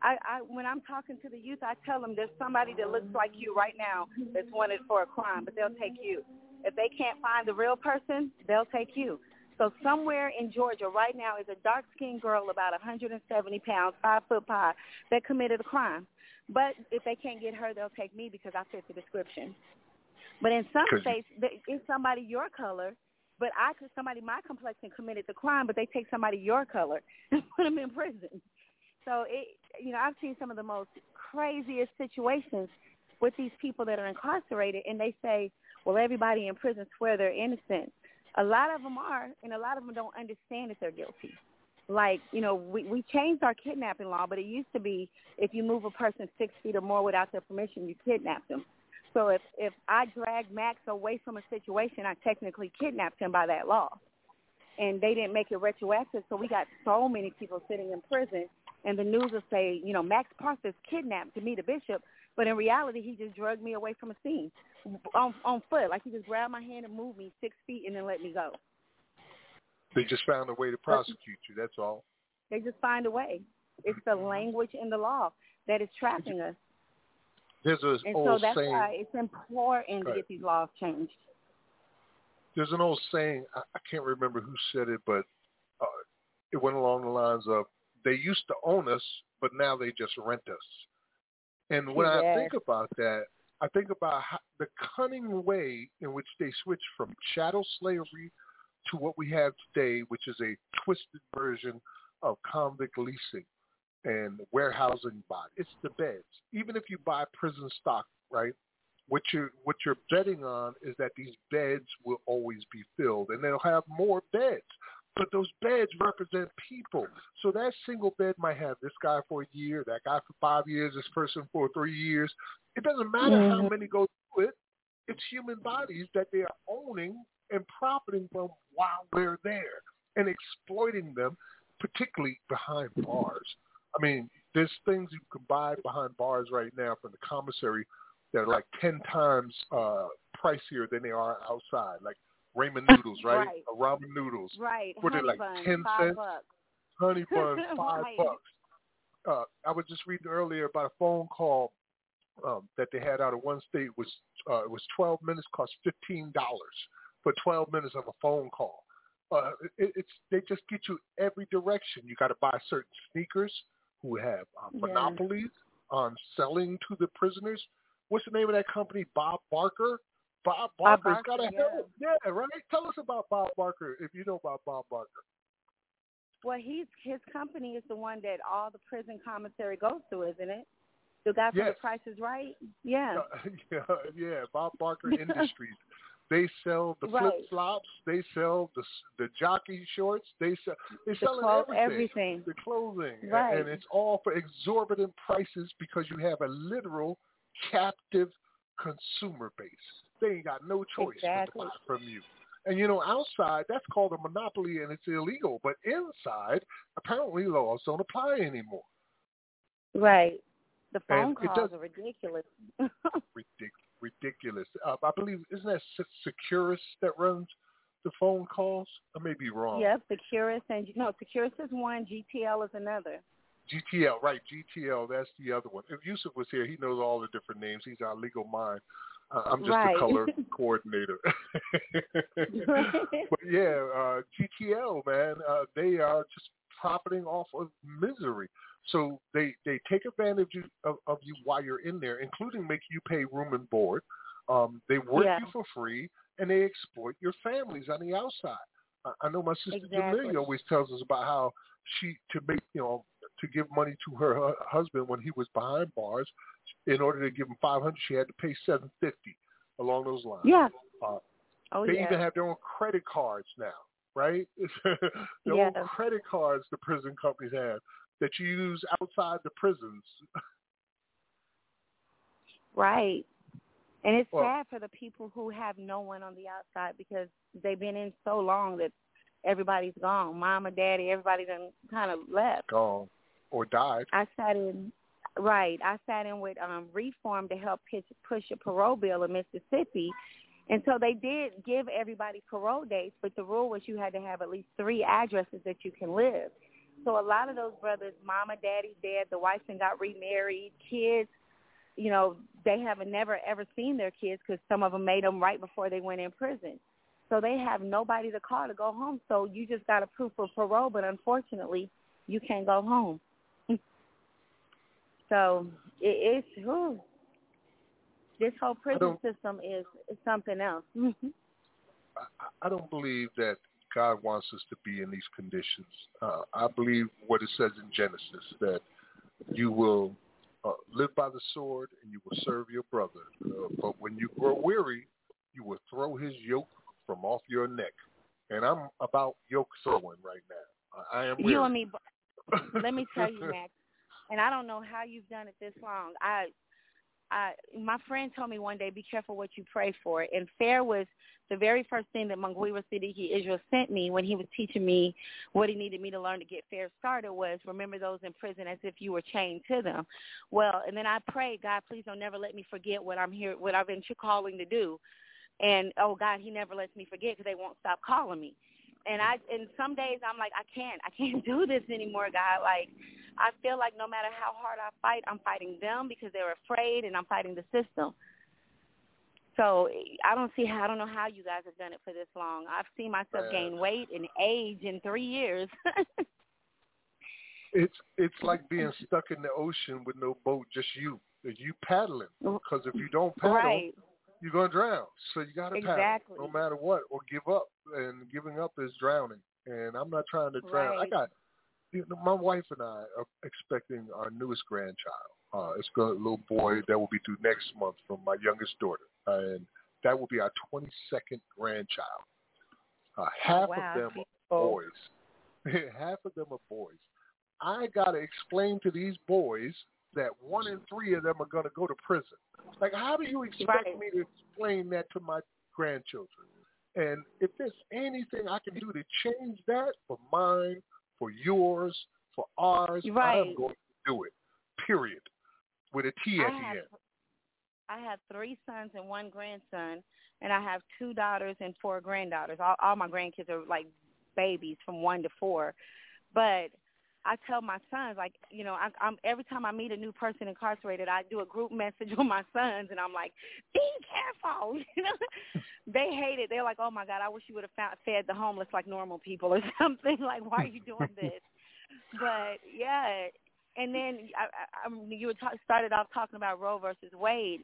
I, I when I'm talking to the youth, I tell them there's somebody that looks like you right now that's wanted for a crime, but they'll take you. If they can't find the real person, they'll take you. So somewhere in Georgia right now is a dark-skinned girl about 170 pounds, five foot five, that committed a crime. But if they can't get her, they'll take me because I fit the description. But in some states, it's somebody your color, but I could somebody my complexion committed the crime, but they take somebody your color and put them in prison. So it, you know, I've seen some of the most craziest situations with these people that are incarcerated, and they say, well, everybody in prison swear they're innocent. A lot of them are, and a lot of them don't understand that they're guilty. Like, you know, we we changed our kidnapping law, but it used to be if you move a person six feet or more without their permission, you kidnap them. So if if I drag Max away from a situation, I technically kidnapped him by that law. And they didn't make it retroactive, so we got so many people sitting in prison. And the news will say, you know, Max Parsons kidnapped Damita Bishop, but in reality, he just drugged me away from a scene on on foot. Like he just grabbed my hand and moved me six feet and then let me go. They just found a way to prosecute you. That's all. They just find a way. It's the language in the law that is trapping us. There's an And so old that's saying. why it's important to get these laws changed. There's an old saying. I, I can't remember who said it, but uh, it went along the lines of, "They used to own us, but now they just rent us." And when I think about that, I think about how, the cunning way in which they switched from chattel slavery to what we have today, which is a twisted version of convict leasing and warehousing body. It's the beds. Even if you buy prison stock, right? What you're what you're betting on is that these beds will always be filled, and they'll have more beds. But those beds represent people. So that single bed might have this guy for a year, that guy for five years, this person for three years. It doesn't matter how Mhm. many go through it. It's human bodies that they are owning and profiting from while they're there and exploiting them, particularly behind bars. I mean, there's things you can buy behind bars right now from the commissary that are like ten times uh pricier than they are outside, like ramen noodles, right? Right. Or ramen noodles. Right. What Honey they like buns, ten five cents? bucks. Honey buns, five Right. bucks. Uh, I was just reading earlier about a phone call um, that they had out of one state was uh, it was 12 minutes cost 15 dollars for 12 minutes of a phone call. Uh, it, it's they just get you every direction. You got to buy certain sneakers who have uh, Yeah. monopolies on selling to the prisoners. What's the name of that company? Bob Barker. Bob Bob Barker's got a Barker, help. Yeah, right. Tell us about Bob Barker if you know about Bob Barker. Well, he's his company is the one that all the prison commissary goes to, isn't it? The guy from Yes. The Price is Right. Yeah. Uh, yeah, yeah, Bob Barker Industries. They sell the Right. flip flops. They sell the the jockey shorts. They sell they The sell clo- everything. everything. The clothing, Right. and it's all for exorbitant prices because you have a literal captive consumer base. They ain't got no choice Exactly. but to buy from you. And you know, outside that's called a monopoly and it's illegal. But inside, apparently laws don't apply anymore. Right. The phone And calls does- are ridiculous. ridic- ridiculous. Uh, I believe isn't that Se- Securus that runs the phone calls? I may be wrong. Yes, Securus and no, Securus is one, GTL is another. GTL, right? GTL, that's the other one. If Yusuf was here, he knows all the different names. He's our legal mind. I'm just Right. the color coordinator. but yeah, uh, GTL, man, uh, they are just profiting off of misery. So they they take advantage of, of you while you're in there, including make you pay room and board. Um, they work Yeah. you for free, and they exploit your families on the outside. I, I know my sister Exactly. Jamelia always tells us about how she to make you know to give money to her hu- husband when he was behind bars. In order to give him five hundred, she had to pay seven fifty. Along those lines. Yeah. Uh, Oh they yeah. even have their own credit cards now, right? their Yes. own credit cards the prison companies have that you use outside the prisons. Right. And it's Well- sad for the people who have no one on the outside because they've been in so long that everybody's gone. Mama, daddy, everybody done kind of left. Gone or died. I sat in right. I sat in with um reform to help pitch, push a parole bill in Mississippi And so they did give everybody parole dates, but the rule was you had to have at least three addresses that you can live. So a lot of those brothers, mama, daddy, dead, the wife and got remarried, kids, you know, they haven't never ever seen their kids because some of them made them right before they went in prison. So they have nobody to call to go home. So you just got a proof of parole, but unfortunately, you can't go home. So it, it's whew, this whole prison system is, is something else. I, I don't believe that God wants us to be in these conditions. Uh, I believe what it says in Genesis that you will uh, live by the sword and you will serve your brother. Uh, but when you grow weary, you will throw his yoke from off your neck. And I'm about yoke throwing right now. I am. Weary. You and me. Let me tell you, Max. And I don't know how you've done it this long. I I, my friend told me one day, be careful what you pray for. And FAIR was the very first thing that Munguiwa Siddiqui Israel sent me when he was teaching me what he needed me to learn to get FAIR started was remember those in prison as if you were chained to them. Well, and then I prayed, God, please don't never let me forget what I'm here, what I've been calling to do. And oh God, he never lets me forget because they won't stop calling me. And I, and some days I'm like, I can't, I can't do this anymore, God. Like, I feel like no matter how hard I fight, I'm fighting them because they're afraid, and I'm fighting the system. So I don't see how I don't know how you guys have done it for this long. I've seen myself gain weight and age in three years. it's it's like being stuck in the ocean with no boat, just you. You paddling mm-hmm. because if you don't paddle, right. you're gonna drown. So you gotta Exactly. paddle no matter what, or give up. And giving up is drowning. And I'm not trying to drown. I got you know, my wife and I are expecting our newest grandchild. Uh, it's a little boy that will be due next month from my youngest daughter, and that will be our 22nd grandchild. Uh, half wow, of them are boys. half of them are boys. I got to explain to these boys that one in three of them are going to go to prison. Like, how do you expect Right. me to explain that to my grandchildren? And if there's anything I can do to change that for mine, for yours, for ours, Right. I'm going to do it. Period. With a T at I the have, end. I have three sons and one grandson, and I have two daughters and four granddaughters. All, all my grandkids are like babies from one to four. But I tell my sons, like, you know, I, I'm every time I meet a new person incarcerated, I do a group message with my sons, and I'm like, be careful. You know, they hate it. They're like, oh my God, I wish you would have found, fed the homeless like normal people or something. Like, why are you doing this? but yeah, and then I, I, I, you were ta- started off talking about Roe versus Wade.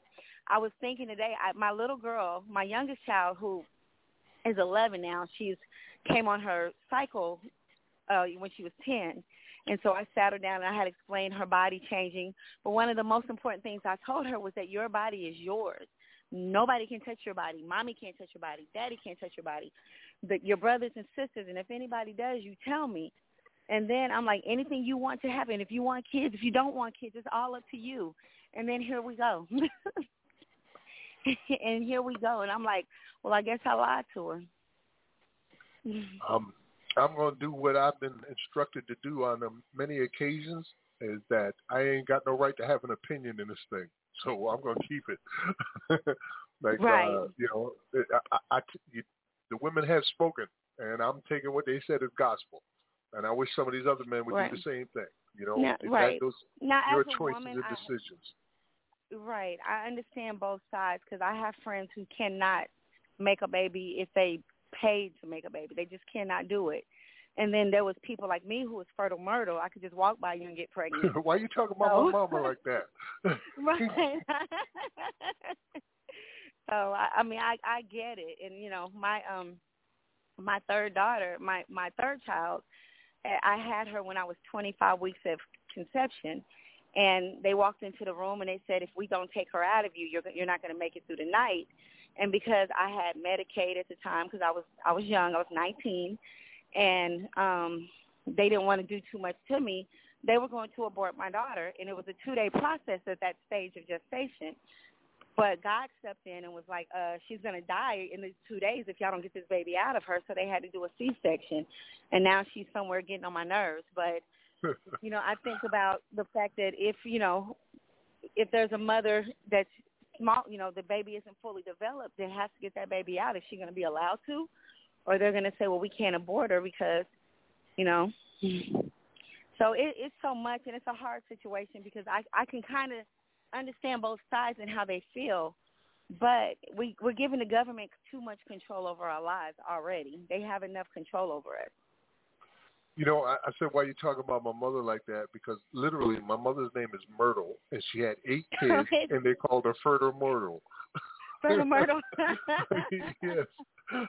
I was thinking today, I, my little girl, my youngest child, who is 11 now, she's came on her cycle uh, when she was 10. And so I sat her down and I had explained her body changing. But one of the most important things I told her was that your body is yours. Nobody can touch your body. Mommy can't touch your body. Daddy can't touch your body. But your brothers and sisters. And if anybody does, you tell me. And then I'm like, anything you want to happen. If you want kids, if you don't want kids, it's all up to you. And then here we go. and here we go. And I'm like, well, I guess I lied to her. um, I'm going to do what I've been instructed to do on um, many occasions. Is that I ain't got no right to have an opinion in this thing, so I'm going to keep it. like Right. uh, you know, I, I, I, you, the women have spoken, and I'm taking what they said as gospel. And I wish some of these other men would Right. do the same thing. You know, Now- right. those Now, your choices woman, and I- decisions. Right. I understand both sides because I have friends who cannot make a baby if they paid to make a baby. They just cannot do it. And then there was people like me who was fertile myrtle. I could just walk by you and get pregnant. Why are you talking about So- my mama like that? right. so I, I mean, I I get it, and you know, my um, my third daughter, my my third child, eh, I had her when I was 25 weeks of conception, and they walked into the room and they said, if we don't take her out of you, you're you're not going to make it through the night. And because I had Medicaid at the time, because I was I was young, I was 19, and um, they didn't want to do too much to me. They were going to abort my daughter, and it was a two-day process at that stage of gestation. But God stepped in and was like, uh, she's going to die in the two days if y'all don't get this baby out of her. So they had to do a C-section. And now she's somewhere getting on my nerves. But, you know, I think about the fact that if, you know, if there's a mother that's small, you know, the baby isn't fully developed, then has to get that baby out. Is she going to be allowed to, or they're going to say, well, we can't abort her because, you know. So it, it's so much, and it's a hard situation because I I can kind of understand both sides and how they feel, but we we're giving the government too much control over our lives already. They have enough control over us. You know, I, I said why you talking about my mother like that because literally my mother's name is Myrtle and she had eight kids and they called her Fertile Myrtle. Fertile Myrtle. yes.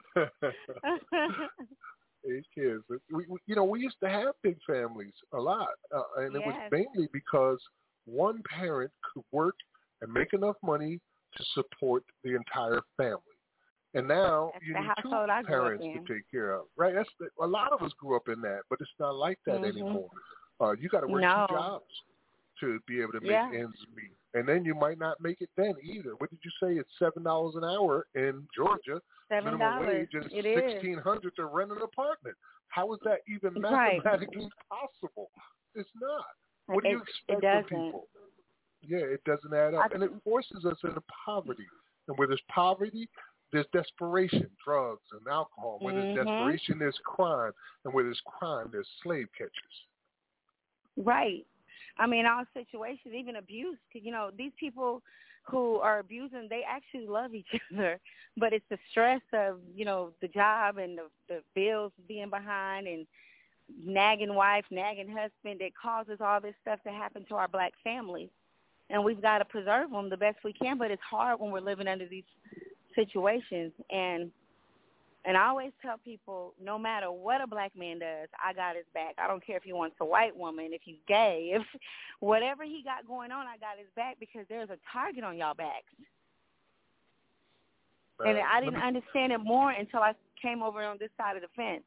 eight kids. We, we, you know, we used to have big families a lot, uh, and it was mainly because one parent could work and make enough money to support the entire family. And now That's you need two household I grew parents to take care of, right? That's the, a lot of us grew up in that, but it's not like that Mhm. anymore. Uh, you got to work No. two jobs to be able to make Yeah. ends meet, and then you might not make it then either. What did you say? It's seven dollars an hour in Georgia. Seven Minimum dollars. wage is sixteen hundred to rent an apartment. How is that even Right. mathematically possible? It's not. What do you it expect from people? Yeah, it doesn't add up, I- and it forces us into poverty. And where there's poverty, there's desperation, drugs and alcohol. Where there's Mhm. desperation, there's crime, and where there's crime, there's slave catchers. Right. I mean, all situations, even abuse. You know, these people who are abusing, they actually love each other, but it's the stress of you know the job and the the bills being behind and nagging wife, nagging husband that causes all this stuff to happen to our black families. And we've got to preserve them the best we can, but it's hard when we're living under these situations. And and I always tell people, no matter what a black man does, I got his back. I don't care if he wants a white woman, if he's gay, if whatever he got going on, I got his back because there's a target on y'all backs. And Uh, I didn't understand it more until I came over on this side of the fence.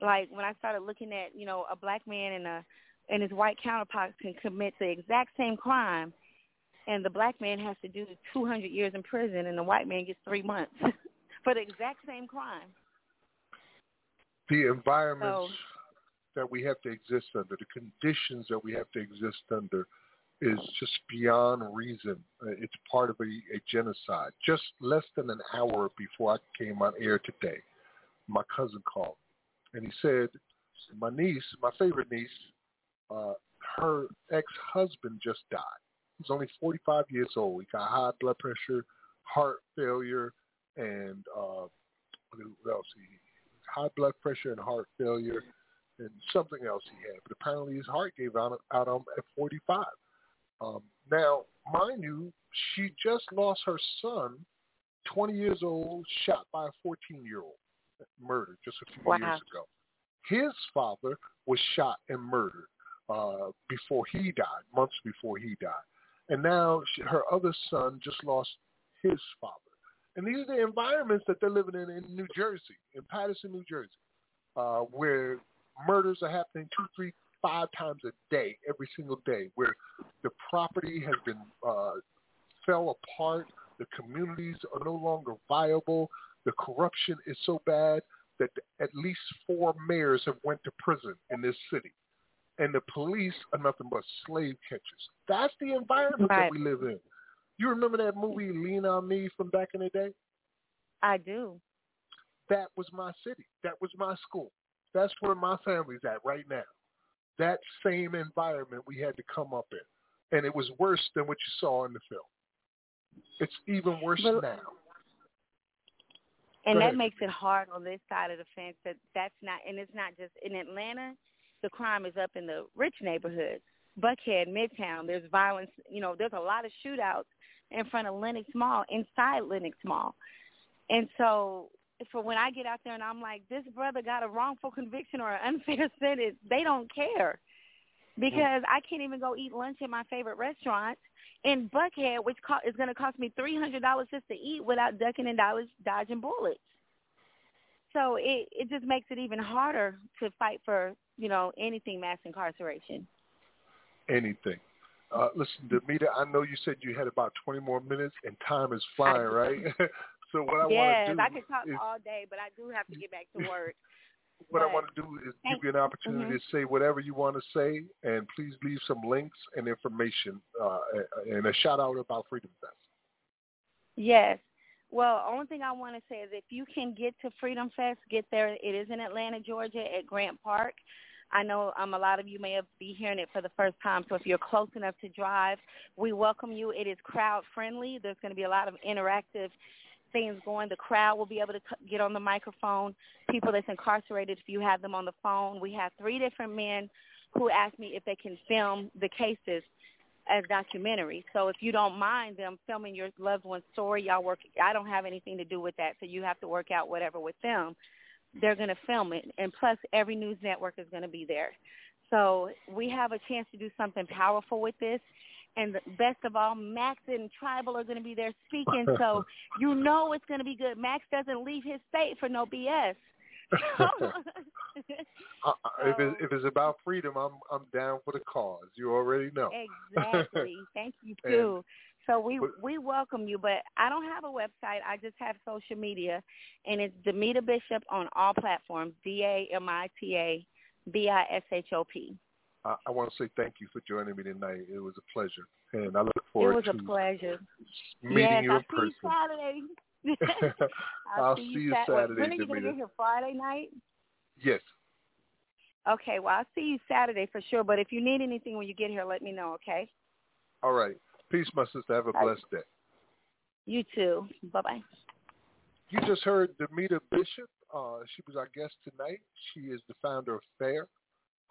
Like when I started looking at, you know, a black man and a and his white counterpart can commit the exact same crime, and the black man has to do 200 years in prison, and the white man gets three months for the exact same crime. the environments So- that we have to exist under, the conditions that we have to exist under, is just beyond reason. Uh, It's part of a, a genocide. Just less than an hour before I came on air today, my cousin called, and he said, "My niece, my favorite niece, uh, her ex-husband just died. He's only 45 years old. He got high blood pressure, heart failure, and uh, what else? He high blood pressure and heart failure, and something else he had. But apparently his heart gave out, out on him at 45. Um, now, mind you, she just lost her son, 20 years old, shot by a 14-year-old, murdered just a few Wow. years ago. His father was shot and murdered uh, before he died, months before he died. And now she, her other son just lost his father. And these are the environments that they're living in in New Jersey, in Paterson, New Jersey, uh, where murders are happening two, three, five times a day, every single day, where the property has been uh, fell apart, the communities are no longer viable, the corruption is so bad that at least four mayors have went to prison in this city. And the police are nothing but slave catchers. That's the environment Right. that we live in. You remember that movie Lean on Me from back in the day? I do. That was my city. That was my school. That's where my family's at right now. That same environment we had to come up in. And it was worse than what you saw in the film. It's even worse But- now. And that makes it hard on this side of the fence that that's not, and it's not just in Atlanta. The crime is up in the rich neighborhoods, Buckhead, Midtown. There's violence. You know, there's a lot of shootouts in front of Lenox Mall, inside Lenox Mall. And so, for when I get out there and I'm like, this brother got a wrongful conviction or an unfair sentence, they don't care because I can't even go eat lunch at my favorite restaurant in Buckhead, which is going to cost me three hundred dollars just to eat without ducking and dodging bullets. So it it just makes it even harder to fight for you know anything mass incarceration. Anything. Uh, listen, Damita, I know you said you had about 20 more minutes, and time is flying, right? so what I yes, want to do I could talk is all day, but I do have to get back to work. what I want to do is give you an opportunity Mhm. to say whatever you want to say, and please leave some links and information uh, and a shout out about Freedom Fest. Yes. Well, only thing I want to say is if you can get to Freedom Fest, get there. It is in Atlanta, Georgia, at Grant Park. I know um, a lot of you may have be hearing it for the first time, so if you're close enough to drive, we welcome you. It is crowd friendly. There's going to be a lot of interactive things going. The crowd will be able to get on the microphone. People that's incarcerated, if you have them on the phone, we have three different men who asked me if they can film the cases as documentaries. So if you don't mind them filming your loved one's story, y'all work. I don't have anything to do with that, so you have to work out whatever with them. They're going to film it, and plus every news network is going to be there. So we have a chance to do something powerful with this. And the best of all, Max and Tribal are going to be there speaking, so you know it's going to be good. Max doesn't leave his state for no BS. Uh, if, it, if it's about freedom, I'm I'm down for the cause. You already know. Exactly. Thank you too. so we we welcome you, but I don't have a website. I just have social media, and it's Damita Bishop on all platforms. D A M I T A B I S H O P. I, I want to say thank you for joining me tonight. It was a pleasure, and I look forward. It was to a pleasure. meeting yes, you I'll in person. Saturday. I'll see you Sat- Saturday, When are you going to get here? Friday night? Yes. Okay, well, I'll see you Saturday for sure. But if you need anything when you get here, let me know, okay? All right. Peace, my sister. Have a Bye. blessed day. You too. Bye-bye. You just heard Damita Bishop. Uh, she was our guest tonight. She is the founder of FAIR.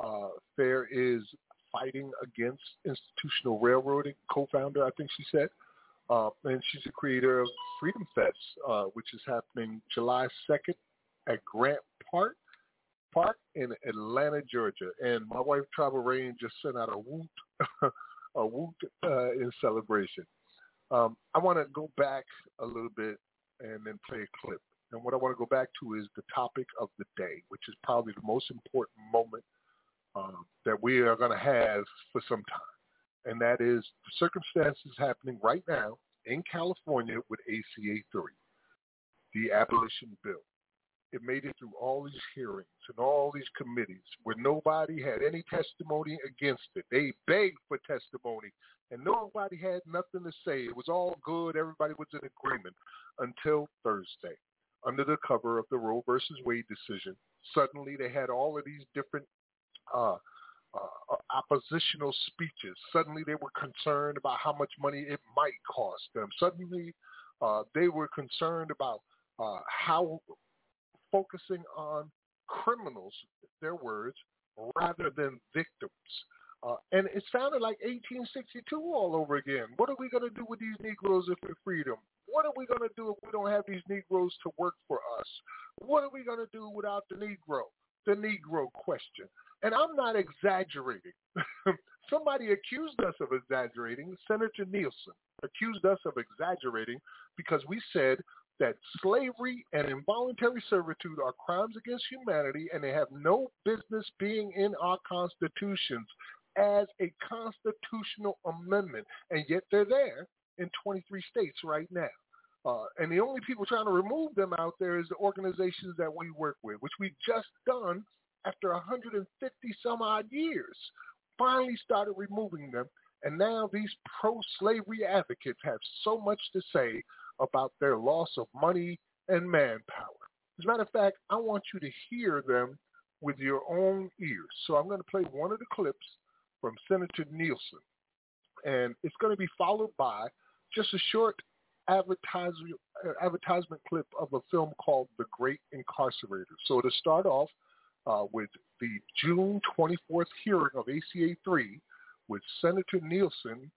Uh, FAIR is fighting against institutional railroading, co-founder, I think she said. Uh, and she's the creator of Freedom Fest, uh, which is happening July 2nd at Grant Park Park in Atlanta, Georgia. And my wife, Tribal Rain, just sent out a woot, a woot uh, in celebration. Um, I want to go back a little bit and then play a clip. And what I want to go back to is the topic of the day, which is probably the most important moment um, that we are going to have for some time. And that is the circumstances happening right now in California with ACA 3, the abolition bill. It made it through all these hearings and all these committees where nobody had any testimony against it. They begged for testimony and nobody had nothing to say. It was all good. Everybody was in agreement until Thursday under the cover of the Roe versus Wade decision. Suddenly they had all of these different uh, uh, oppositional speeches. Suddenly they were concerned about how much money it might cost them. Suddenly uh, they were concerned about uh, how focusing on criminals, their words, rather than victims. Uh, and it sounded like 1862 all over again. What are we going to do with these Negroes if we're freedom? What are we going to do if we don't have these Negroes to work for us? What are we going to do without the Negro? The Negro question. And I'm not exaggerating. Somebody accused us of exaggerating. Senator Nielsen accused us of exaggerating because we said that slavery and involuntary servitude are crimes against humanity and they have no business being in our constitutions as a constitutional amendment. And yet they're there in 23 states right now. Uh, and the only people trying to remove them out there is the organizations that we work with, which we've just done after 150 some odd years. Finally started removing them. And now these pro-slavery advocates have so much to say about their loss of money and manpower. As a matter of fact, I want you to hear them with your own ears. So I'm going to play one of the clips from Senator Nielsen. And it's going to be followed by just a short advertisement, advertisement clip of a film called The Great Incarcerator. So to start off uh, with the June 24th hearing of ACA 3 with Senator Nielsen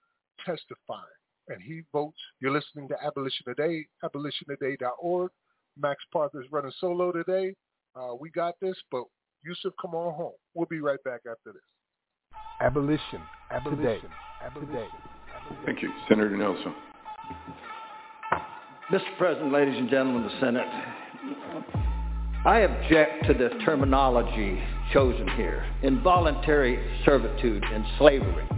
testifying. And he votes, you're listening to Abolition Today, abolitiontoday.org. Max Parker's running solo today. Uh, we got this, but Yusuf, come on home. We'll be right back after this. Abolition, Abolition, today, abolition. today. Thank you. Senator Nielsen. Mr. President, ladies and gentlemen of the Senate, I object to the terminology chosen here, involuntary servitude and slavery.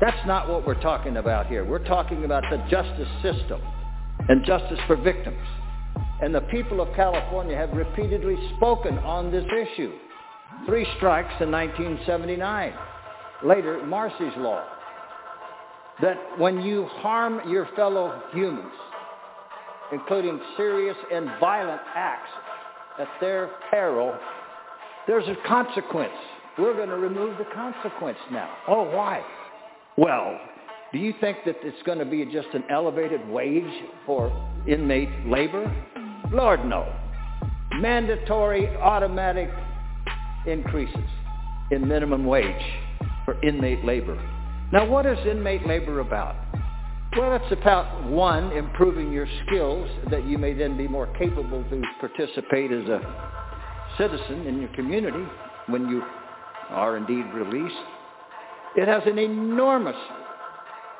That's not what we're talking about here. We're talking about the justice system and justice for victims. And the people of California have repeatedly spoken on this issue. Three strikes in 1979. Later, Marsy's Law. that when you harm your fellow humans, including serious and violent acts at their peril, there's a consequence. We're going to remove the consequence now. Oh, why? Well, do you think that it's going to be just an elevated wage for inmate labor? Lord, no. Mandatory automatic increases in minimum wage for inmate labor. Now, what is inmate labor about? Well, it's about, one, improving your skills that you may then be more capable to participate as a citizen in your community when you are indeed released. It has an enormous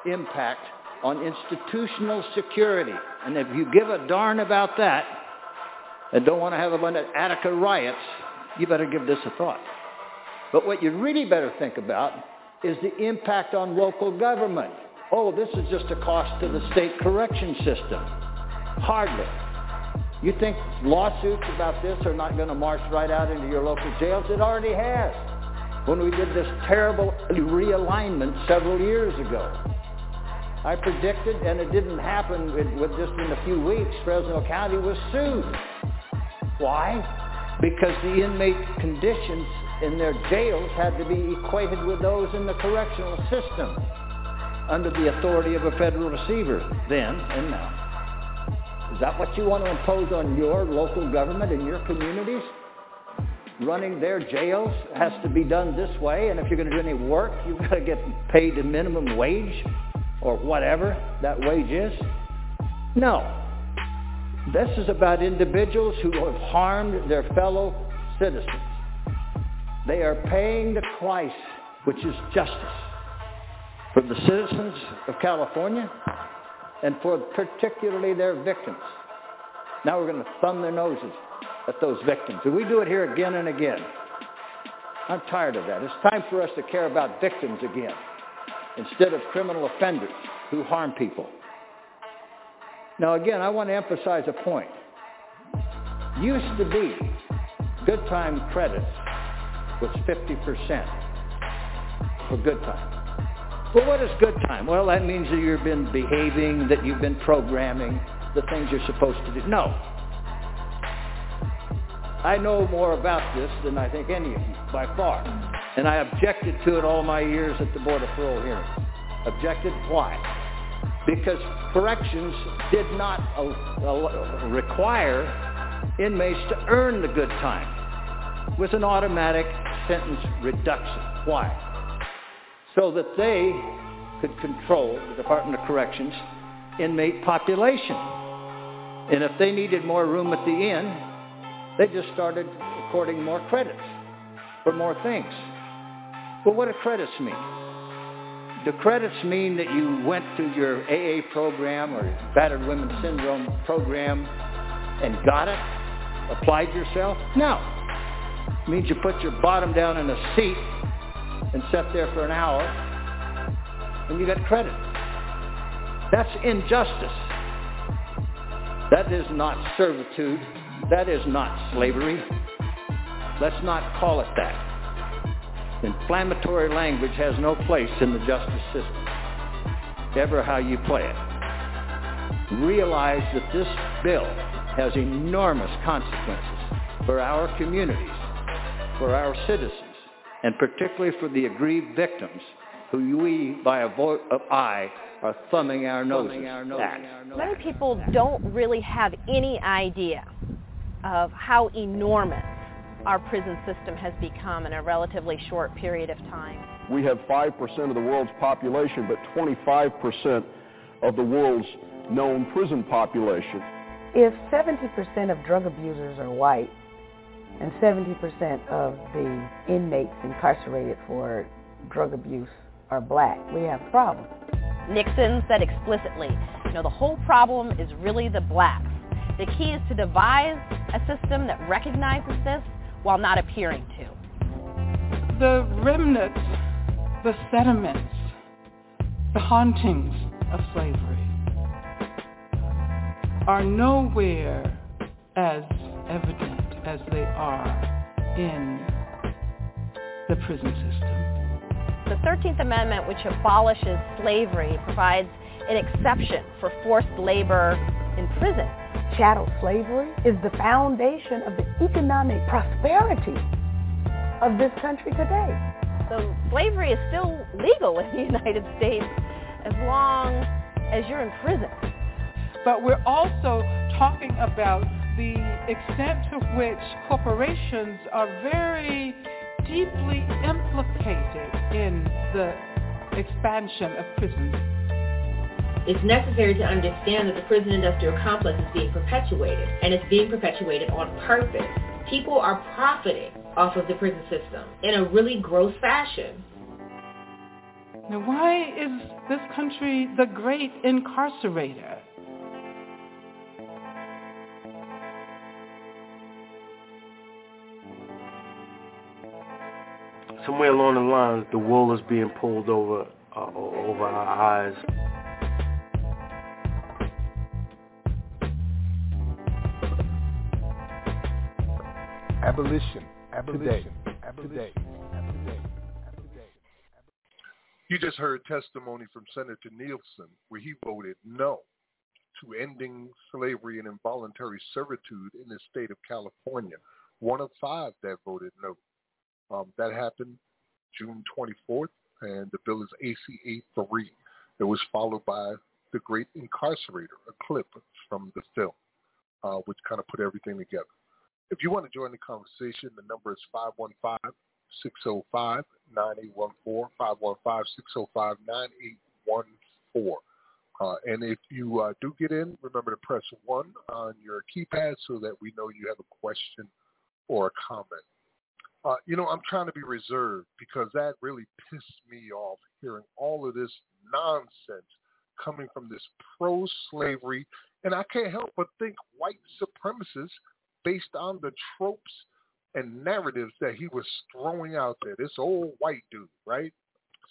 impact on institutional security. And if you give a darn about that and don't want to have a bunch of Attica riots, you better give this a thought. But what you really better think about is the impact on local government. Oh, this is just a cost to the state correction system. Hardly. You think lawsuits about this are not going to march right out into your local jails? It already has. When we did this terrible realignment several years ago. I predicted, and it didn't happen with, with just in a few weeks, Fresno County was sued. Why? Because the inmate conditions in their jails had to be equated with those in the correctional system under the authority of a federal receiver then and now. Is that what you want to impose on your local government and your communities? Running their jails has to be done this way, and if you're going to do any work, you've got to get paid the minimum wage or whatever that wage is? No. This is about individuals who have harmed their fellow citizens. They are paying the price, which is justice, for the citizens of California and for particularly their victims. Now we're going to thumb their noses at those victims. And we do it here again and again. I'm tired of that. It's time for us to care about victims again instead of criminal offenders who harm people. Now again, I want to emphasize a point. Used to be good time credits was 50% for good time. Well, what is good time? Well, that means that you've been behaving, that you've been programming, the things you're supposed to do. No. I know more about this than I think any of you, by far. And I objected to it all my years at the Board of Parole hearings. Objected? Why? Because corrections did not require inmates to earn the good time. It was an automatic sentence reduction. Why? So that they could control, the Department of Corrections, inmate population. And if they needed more room at the inn, they just started according more credits for more things. Well, what do credits mean? Do credits mean that you went to your AA program or Battered Women Syndrome program and got it? Applied yourself? No. It means you put your bottom down in a seat and sat there for an hour and you got credit. That's injustice. That is not servitude. That is not slavery. Let's not call it that. Inflammatory language has no place in the justice system, ever how you play it. Realize that this bill has enormous consequences for our communities, for our citizens, and particularly for the aggrieved victims who we, by a vote of aye, are thumbing our noses at. Many people don't really have any idea of how enormous our prison system has become in a relatively short period of time. We have 5% of the world's population, but 25% of the world's known prison population. If 70% of drug abusers are white and 70% of the inmates incarcerated for drug abuse are black, we have a problem. Nixon said explicitly, you know, the whole problem is really the blacks. The key is to devise a system that recognizes this while not appearing to. The remnants, the sediments, the hauntings of slavery are nowhere as evident as they are in the prison system. The 13th Amendment, which abolishes slavery, provides an exception for forced labor in prison. Chattel slavery is the foundation of the economic prosperity of this country today. So slavery is still legal in the United States as long as you're in prison. But we're also talking about the extent to which corporations are very deeply implicated in the expansion of prisons. It's necessary to understand that the prison industrial complex is being perpetuated, and it's being perpetuated on purpose. People are profiting off of the prison system in a really gross fashion. Now, why is this country the great incarcerator? Somewhere along the line, the wool is being pulled over uh, over our eyes. Abolition. Abolition. Today. Today. You just heard testimony from Senator Nielsen where he voted no to ending slavery and involuntary servitude in the state of California. One of five that voted no. Um, that happened June 24th, and the bill is ACA 3. It was followed by The Great Incarcerator, a clip from the film, uh, which kind of put everything together. If you want to join the conversation, the number is 515-605-9814, 515-605-9814. Uh, and if you uh, do get in, remember to press 1 on your keypad so that we know you have a question or a comment. Uh, you know, I'm trying to be reserved because that really pissed me off hearing all of this nonsense coming from this pro-slavery, and I can't help but think white supremacists based on the tropes and narratives that he was throwing out there. This old white dude, right?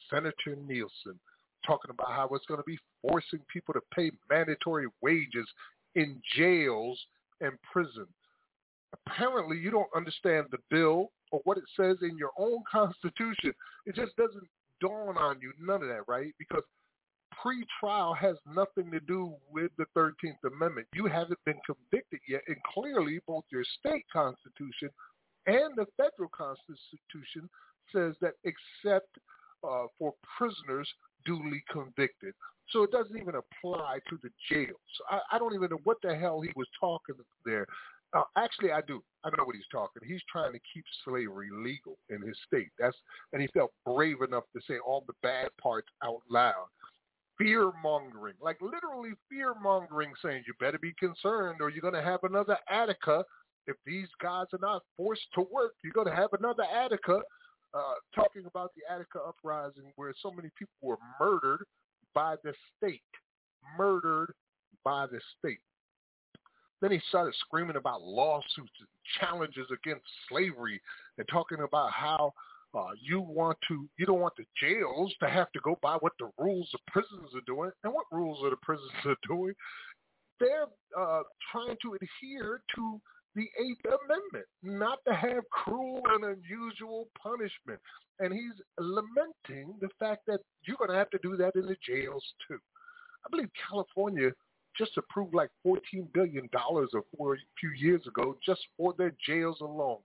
Senator Nielsen, talking about how it's going to be forcing people to pay mandatory wages in jails and prisons. Apparently, you don't understand the bill or what it says in your own constitution. It just doesn't dawn on you, none of that, right? Because pre-trial has nothing to do with the 13th Amendment. You haven't been convicted yet, and clearly both your state constitution and the federal constitution says that except uh, for prisoners duly convicted. So it doesn't even apply to the jails. I, I don't even know what the hell he was talking there. Uh, actually, I do. I know what he's talking. He's trying to keep slavery legal in his state. That's and he felt brave enough to say all the bad parts out loud fear mongering, like literally fear mongering, saying you better be concerned or you're going to have another Attica. If these guys are not forced to work, you're going to have another Attica. Uh, talking about the Attica uprising where so many people were murdered by the state, murdered by the state. Then he started screaming about lawsuits and challenges against slavery and talking about how uh, you want to, you don't want the jails to have to go by what the rules of prisons are doing. And what rules are the prisons are doing? They're uh, trying to adhere to the Eighth Amendment, not to have cruel and unusual punishment. And he's lamenting the fact that you're going to have to do that in the jails too. I believe California just approved like $14 billion a few years ago just for their jails alone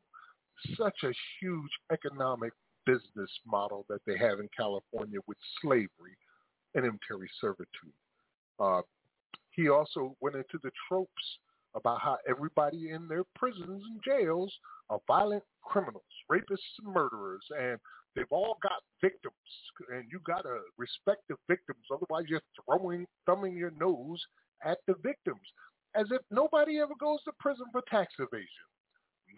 such a huge economic business model that they have in California with slavery and inventory servitude. Uh, he also went into the tropes about how everybody in their prisons and jails are violent criminals, rapists, and murderers, and they've all got victims, and you got to respect the victims. Otherwise, you're throwing, thumbing your nose at the victims, as if nobody ever goes to prison for tax evasion.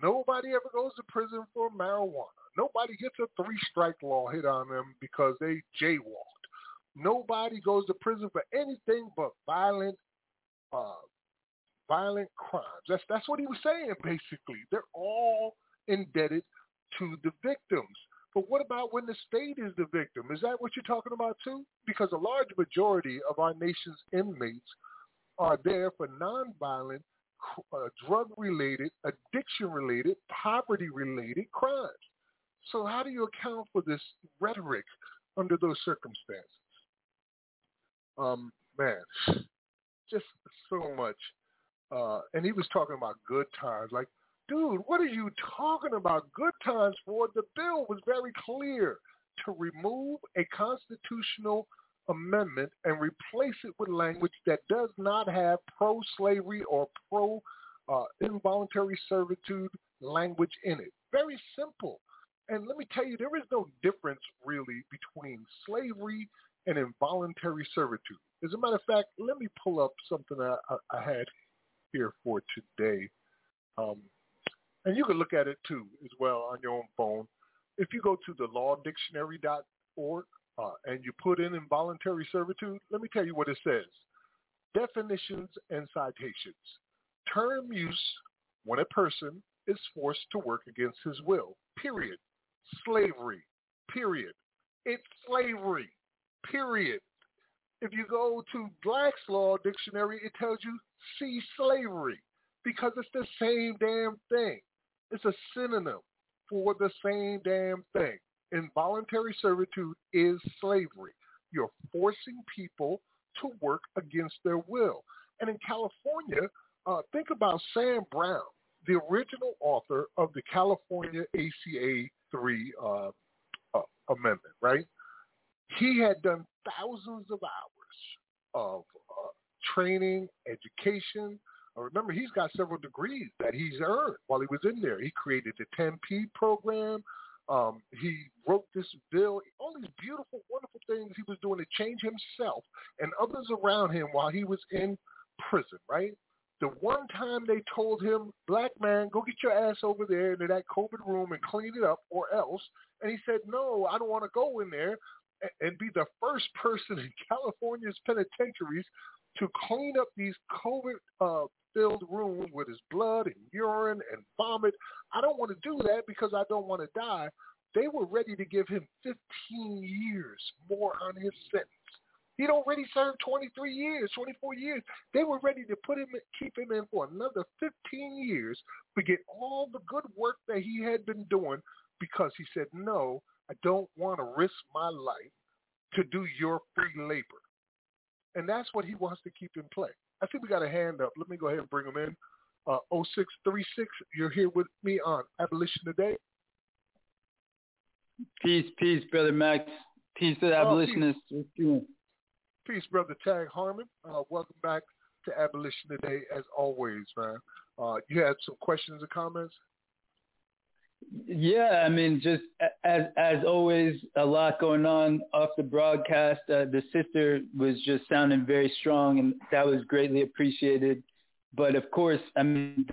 Nobody ever goes to prison for marijuana. Nobody gets a three-strike law hit on them because they jaywalked. Nobody goes to prison for anything but violent, uh, violent crimes. That's that's what he was saying. Basically, they're all indebted to the victims. But what about when the state is the victim? Is that what you're talking about too? Because a large majority of our nation's inmates are there for nonviolent uh, drug-related, addiction-related, poverty-related crimes. So how do you account for this rhetoric under those circumstances. Um, man, just so much. Uh, and he was talking about good times. Like, dude, what are you talking about? Good times for? The bill was very clear to remove a constitutional amendment and replace it with language that does not have pro-slavery or pro uh, involuntary servitude language in it. Very simple. And let me tell you, there is no difference really between slavery and involuntary servitude. As a matter of fact, let me pull up something I, I, I had here for today. Um, and you can look at it too as well on your own phone. If you go to the lawdictionary.org uh, and you put in involuntary servitude, let me tell you what it says. Definitions and citations. Term use when a person is forced to work against his will. Period. Slavery. Period. It's slavery. Period. If you go to Black's Law Dictionary, it tells you see slavery because it's the same damn thing. It's a synonym for the same damn thing. Involuntary servitude is slavery. You're forcing people to work against their will. And in California, uh, think about Sam Brown, the original author of the California ACA 3 uh, uh, amendment, right? He had done thousands of hours of uh, training, education. Uh, remember, he's got several degrees that he's earned while he was in there. He created the 10P program. Um, he wrote this bill, all these beautiful, wonderful things he was doing to change himself and others around him while he was in prison, right? The one time they told him, black man, go get your ass over there into that COVID room and clean it up or else. And he said, no, I don't want to go in there and be the first person in California's penitentiaries to clean up these COVID uh, filled room with his blood and urine and vomit. I don't want to do that because I don't want to die. They were ready to give him 15 years more on his sentence. He'd already served 23 years, 24 years. They were ready to put him, keep him in for another 15 years, forget all the good work that he had been doing because he said, no, I don't want to risk my life to do your free labor. And that's what he wants to keep in play. I think we got a hand up. Let me go ahead and bring them in. Uh, 0636, you're here with me on Abolition Today. Peace, peace, Brother Max. Peace to the Oh, abolitionists. peace. Peace, Brother Tag Harmon. Uh, welcome back to Abolition Today, as always, man. Uh, you had some questions or comments? Yeah, I mean, just as as always, a lot going on off the broadcast. Uh, the sister was just sounding very strong, and that was greatly appreciated. But of course, I mean,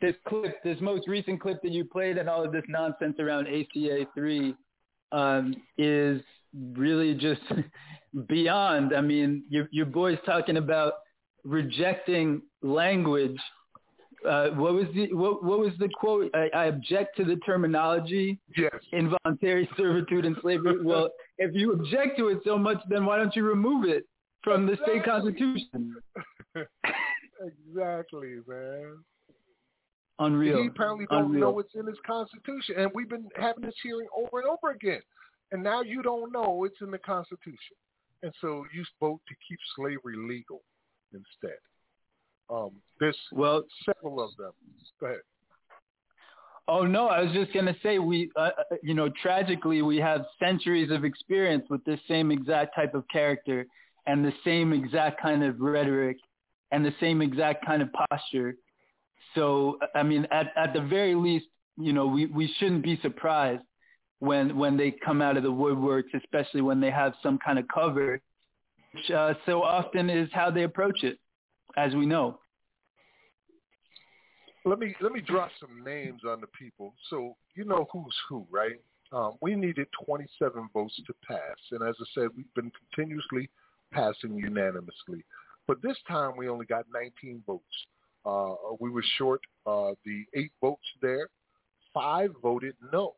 this clip, this most recent clip that you played, and all of this nonsense around ACA three, um, is really just beyond. I mean, your your boy's talking about rejecting language uh, what was the what, what was the quote? I, I object to the terminology. Yes. Involuntary servitude and slavery. well, if you object to it so much, then why don't you remove it from the state constitution? exactly, man. Unreal. He apparently don't Unreal. know what's in his constitution, and we've been having this hearing over and over again. And now you don't know it's in the Constitution, and so you vote to keep slavery legal instead. Um, there's well several of them. Go ahead. Oh no, I was just gonna say we, uh, uh, you know, tragically we have centuries of experience with this same exact type of character and the same exact kind of rhetoric and the same exact kind of posture. So I mean, at at the very least, you know, we we shouldn't be surprised when when they come out of the woodworks, especially when they have some kind of cover, which uh, so often is how they approach it, as we know. Let me let me drop some names on the people so you know who's who, right? Um, we needed 27 votes to pass, and as I said, we've been continuously passing unanimously. But this time we only got 19 votes. Uh, we were short uh, the eight votes there. Five voted no,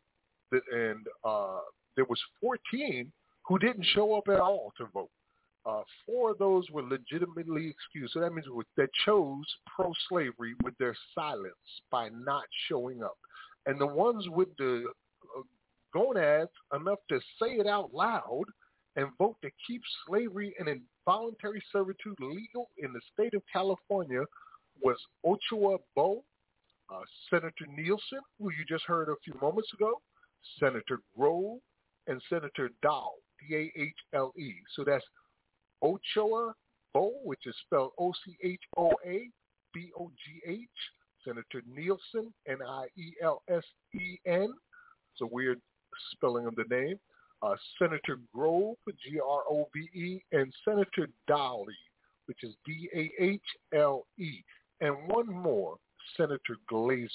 and uh, there was 14 who didn't show up at all to vote. Uh, four of those were legitimately excused. So that means they chose pro-slavery with their silence by not showing up. And the ones with the uh, gonads enough to say it out loud and vote to keep slavery and involuntary servitude legal in the state of California was Ochoa Bogh, uh, Senator Nielsen, who you just heard a few moments ago, Senator Grove, and Senator Dahle, D-A-H-L-E. So that's Ochoa Bogh, which is spelled O-C-H-O-A B-O-G-H, Senator Nielsen, N-I-E-L-S-E-N. It's a weird spelling of the name. Uh, Senator Grove, G-R-O-V-E, and Senator Dahle, which is D-A-H-L-E. And one more, Senator Glazer.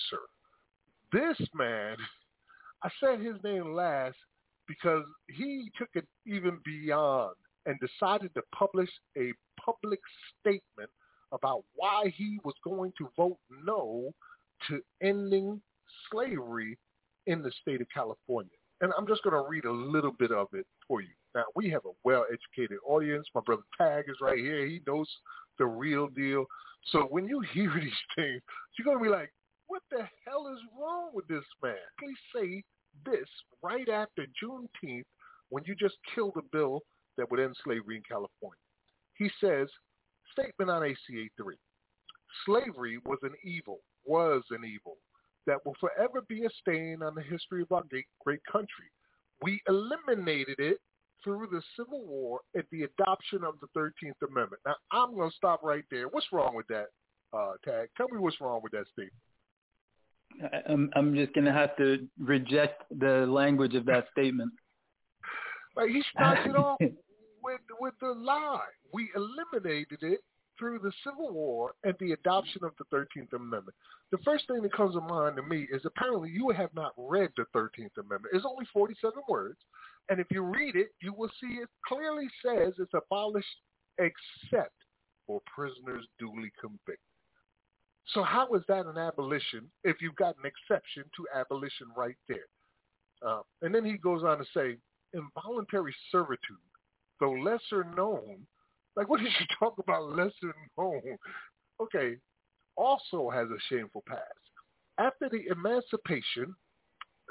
This man, I said his name last because he took it even beyond and decided to publish a public statement about why he was going to vote no to ending slavery in the state of California. And I'm just going to read a little bit of it for you. Now, we have a well-educated audience. My brother Tag is right here. He knows the real deal. So when you hear these things, you're going to be like, what the hell is wrong with this man? Please say this right after Juneteenth when you just killed a bill that would end slavery in California. He says, statement on ACA 3. Slavery was an evil, was an evil, that will forever be a stain on the history of our great country. We eliminated it through the Civil War and the adoption of the 13th Amendment. Now, I'm going to stop right there. What's wrong with that, uh, Tag? Tell me what's wrong with that statement. I'm, I'm just going to have to reject the language of that statement. Like he starts it off with with the lie. We eliminated it through the Civil War and the adoption of the 13th Amendment. The first thing that comes to mind to me is apparently you have not read the 13th Amendment. It's only 47 words. And if you read it, you will see it clearly says it's abolished except for prisoners duly convicted. So how is that an abolition if you've got an exception to abolition right there? Uh, and then he goes on to say, involuntary servitude, though lesser known, like what did you talk about lesser known? Okay, also has a shameful past. After the emancipation,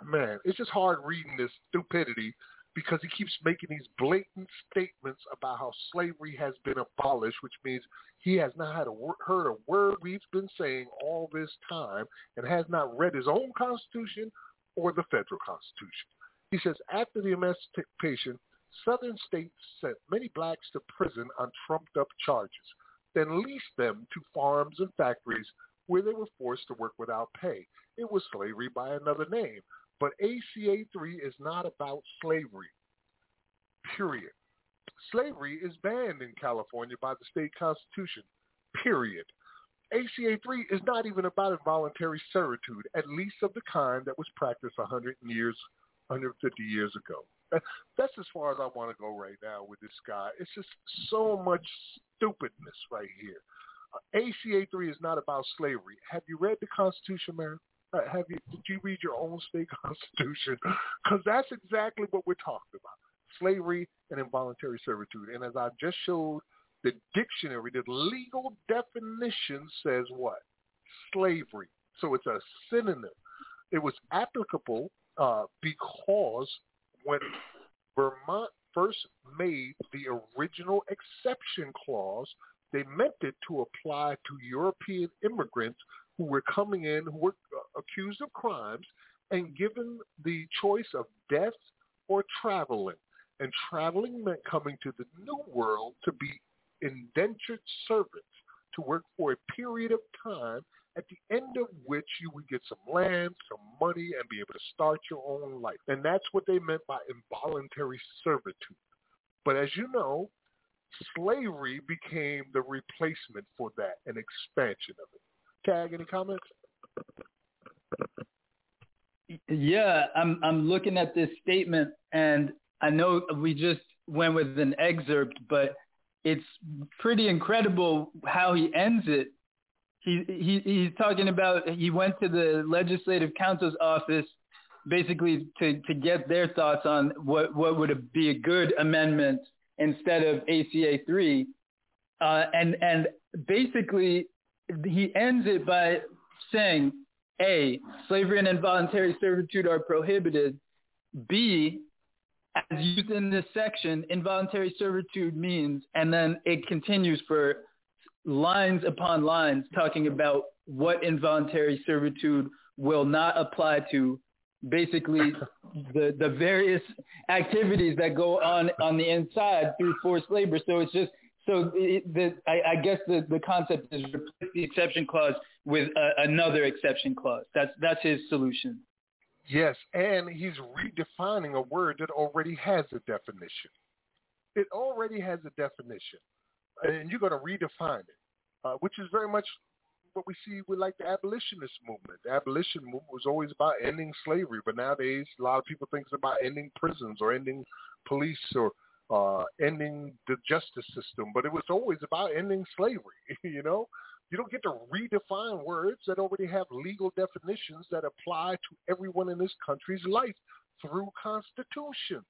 man, it's just hard reading this stupidity because he keeps making these blatant statements about how slavery has been abolished, which means he has not had a wor- heard a word we've been saying all this time and has not read his own constitution or the federal constitution. He says after the emancipation, southern states sent many blacks to prison on trumped up charges, then leased them to farms and factories where they were forced to work without pay. It was slavery by another name. But ACA 3 is not about slavery, period. Slavery is banned in California by the state constitution, period. ACA 3 is not even about involuntary servitude, at least of the kind that was practiced 100 years, 150 years ago. That's as far as I want to go right now with this guy. It's just so much stupidness right here. Uh, ACA 3 is not about slavery. Have you read the Constitution, Mary? Uh, have you did you read your own state constitution? Because that's exactly what we're talking about: slavery and involuntary servitude. And as I just showed, the dictionary, the legal definition says what? Slavery. So it's a synonym. It was applicable uh, because when Vermont first made the original exception clause, they meant it to apply to European immigrants who were coming in, who were uh, accused of crimes, and given the choice of death or traveling. And traveling meant coming to the New World to be indentured servants, to work for a period of time, at the end of which you would get some land, some money, and be able to start your own life. And that's what they meant by involuntary servitude. But as you know, slavery became the replacement for that, an expansion of it. Tag, any comments? Yeah, I'm I'm looking at this statement and I know we just went with an excerpt, but it's pretty incredible how he ends it. He he he's talking about he went to the legislative council's office basically to to get their thoughts on what what would be a good amendment instead of ACA three, uh, and and basically he ends it by saying, A, slavery and involuntary servitude are prohibited, B, as used in this section, involuntary servitude means, and then it continues for lines upon lines talking about what involuntary servitude will not apply to basically the the various activities that go on on the inside through forced labor. So it's just so the, I, I guess the, the concept is replace the exception clause with a, another exception clause. That's that's his solution. Yes, and he's redefining a word that already has a definition. It already has a definition, and you're going to redefine it, uh, which is very much what we see with like the abolitionist movement. The abolition movement was always about ending slavery, but nowadays a lot of people think it's about ending prisons or ending police or uh, ending the justice system. But it was always about ending slavery. You know, you don't get to redefine words that already have legal definitions that apply to everyone in this country's life through constitutions.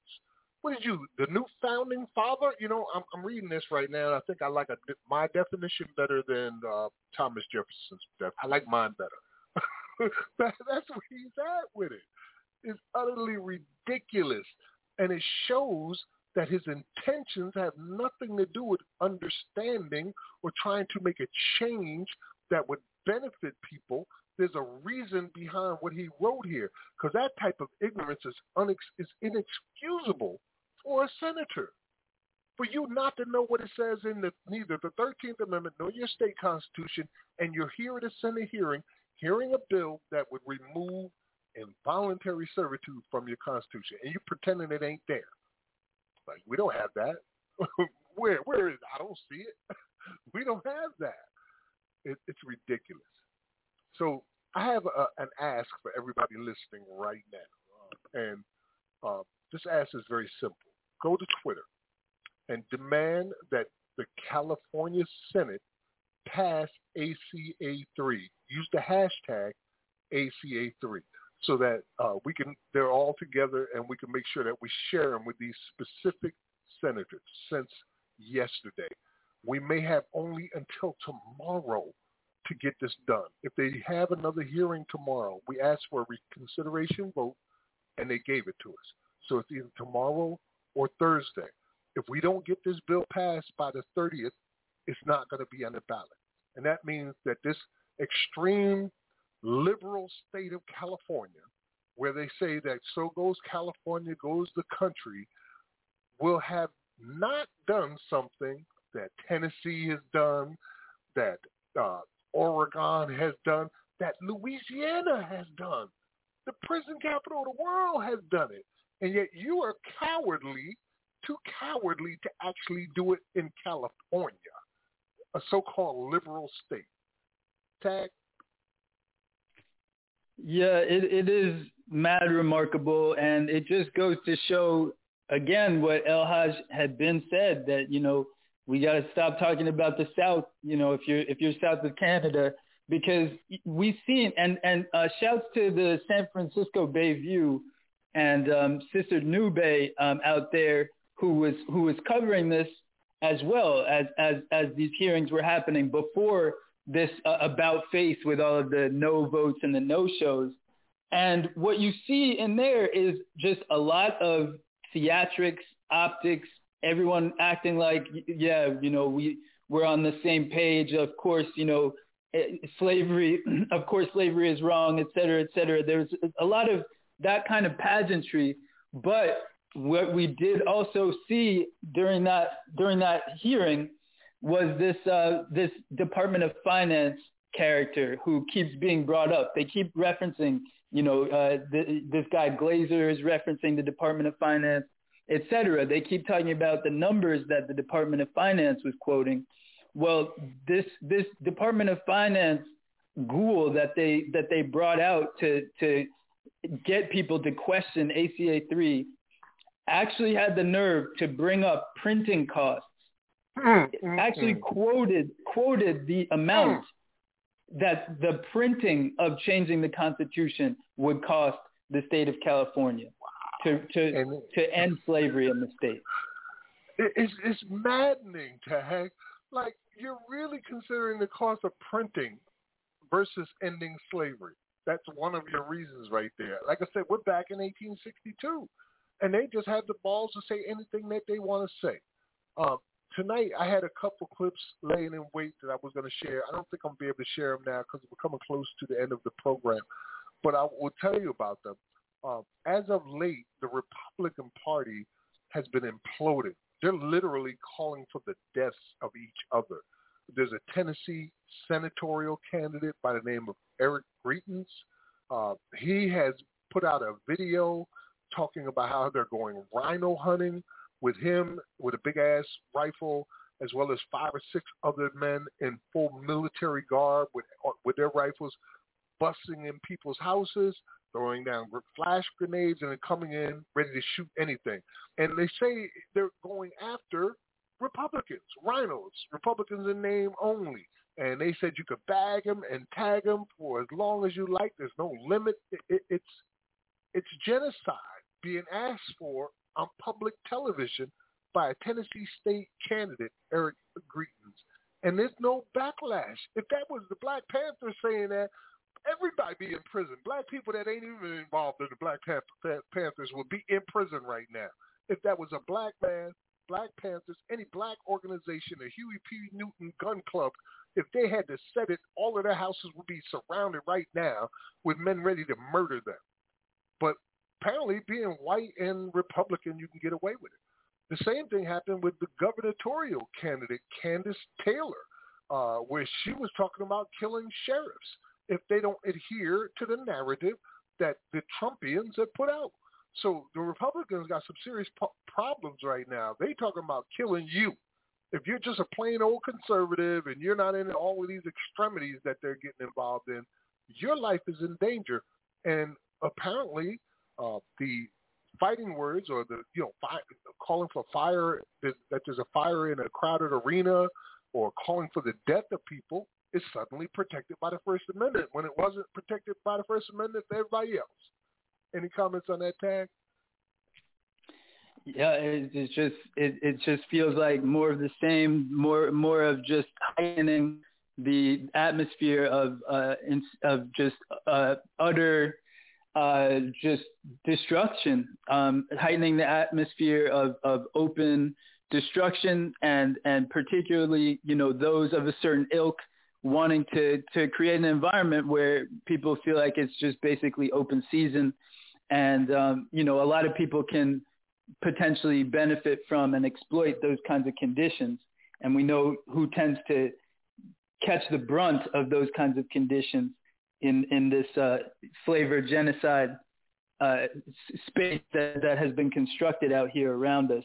What did you, the new founding father? You know, I'm, I'm reading this right now. And I think I like a, my definition better than uh, Thomas Jefferson's. Def- I like mine better. that, that's where he's at with it. It's utterly ridiculous, and it shows that his intentions have nothing to do with understanding or trying to make a change that would benefit people. There's a reason behind what he wrote here, because that type of ignorance is, unex- is inexcusable for a senator. For you not to know what it says in the, neither the 13th Amendment nor your state constitution, and you're here at a Senate hearing, hearing a bill that would remove involuntary servitude from your constitution, and you're pretending it ain't there. Like we don't have that. where where is it? I don't see it. we don't have that. It, it's ridiculous. So I have a, an ask for everybody listening right now, and uh, this ask is very simple. Go to Twitter and demand that the California Senate pass ACA three. Use the hashtag ACA three so that uh, we can they're all together and we can make sure that we share them with these specific senators since yesterday. We may have only until tomorrow to get this done. If they have another hearing tomorrow, we asked for a reconsideration vote and they gave it to us. So it's either tomorrow or Thursday. If we don't get this bill passed by the 30th, it's not going to be on the ballot. And that means that this extreme liberal state of California, where they say that so goes California, goes the country, will have not done something that Tennessee has done, that uh, Oregon has done, that Louisiana has done. The prison capital of the world has done it. And yet you are cowardly, too cowardly to actually do it in California, a so-called liberal state. Tag, yeah, it, it is mad remarkable, and it just goes to show again what El Haj had been said that you know we got to stop talking about the South. You know, if you're if you're south of Canada, because we've seen and and uh, shouts to the San Francisco Bay View and um, Sister Nube um, out there who was who was covering this as well as as as these hearings were happening before this uh, about face with all of the no votes and the no shows. And what you see in there is just a lot of theatrics, optics, everyone acting like, yeah, you know, we, we're on the same page. Of course, you know, eh, slavery, of course, slavery is wrong, et cetera, et cetera. There's a lot of that kind of pageantry. But what we did also see during that, during that hearing was this uh, this Department of Finance character who keeps being brought up. They keep referencing, you know, uh, the, this guy Glazer is referencing the Department of Finance, et cetera. They keep talking about the numbers that the Department of Finance was quoting. Well, this this Department of Finance ghoul that they that they brought out to to get people to question ACA three actually had the nerve to bring up printing costs Mm, actually quoted quoted the amount mm. that the printing of changing the Constitution would cost the state of California to to and, to end slavery in the state. It's it's maddening to have like you're really considering the cost of printing versus ending slavery. That's one of your reasons right there. Like I said, we're back in 1862, and they just have the balls to say anything that they want to say. Um, tonight, I had a couple clips laying in wait that I was going to share. I don't think I'm going to be able to share them now because we're coming close to the end of the program, but I will tell you about them. Um, as of late, the Republican Party has been imploded. They're literally calling for the deaths of each other. There's a Tennessee senatorial candidate by the name of Eric Greitens. Uh, he has put out a video talking about how they're going rhino hunting with him with a big ass rifle, as well as five or six other men in full military garb with with their rifles, busting in people's houses, throwing down flash grenades, and then coming in ready to shoot anything. And they say they're going after Republicans, rhinos, Republicans in name only. And they said you could bag them and tag them for as long as you like. There's no limit. It, it, it's it's genocide being asked for on public television by a Tennessee state candidate, Eric Greitens. And there's no backlash. If that was the Black Panthers saying that, everybody be in prison. Black people that ain't even involved in the Black Panthers would be in prison right now. If that was a black man, Black Panthers, any black organization, the Huey P. Newton Gun Club, if they had to set it, all of their houses would be surrounded right now with men ready to murder them. But apparently being white and Republican, you can get away with it. The same thing happened with the gubernatorial candidate, Kandiss Taylor, uh, where she was talking about killing sheriffs if they don't adhere to the narrative that the Trumpians have put out. So the Republicans got some serious po- problems right now. They talking about killing you. If you're just a plain old conservative and you're not in all of these extremities that they're getting involved in, your life is in danger. And apparently, uh, the fighting words or the you know fi- calling for fire that there's a fire in a crowded arena or calling for the death of people is suddenly protected by the First Amendment when it wasn't protected by the First Amendment for everybody else. Any comments on that tag? Yeah, it, just it, it just feels like more of the same, more more of just heightening the atmosphere of uh, of just uh, utter uh, just destruction, um, heightening the atmosphere of, of open destruction and and particularly you know those of a certain ilk wanting to to create an environment where people feel like it's just basically open season and um, you know a lot of people can potentially benefit from and exploit those kinds of conditions and we know who tends to catch the brunt of those kinds of conditions in in this uh, flavor genocide uh, space that that has been constructed out here around us.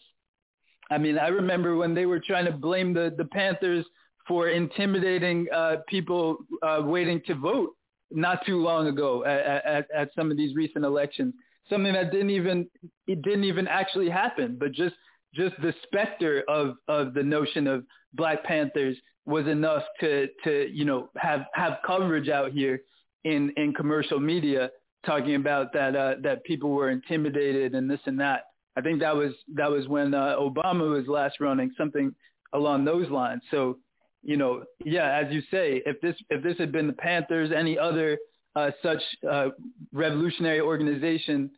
I mean, I remember when they were trying to blame the the Panthers for intimidating uh, people uh, waiting to vote not too long ago at, at, at some of these recent elections. Something that didn't even it didn't even actually happen, but just just the specter of of the notion of Black Panthers was enough to to you know have have coverage out here in in commercial media talking about that uh, that people were intimidated and this and that. I think that was that was when uh, Obama was last running, something along those lines. So, you know, yeah, as you say, if this if this had been the Panthers, any other uh, such uh, revolutionary organization,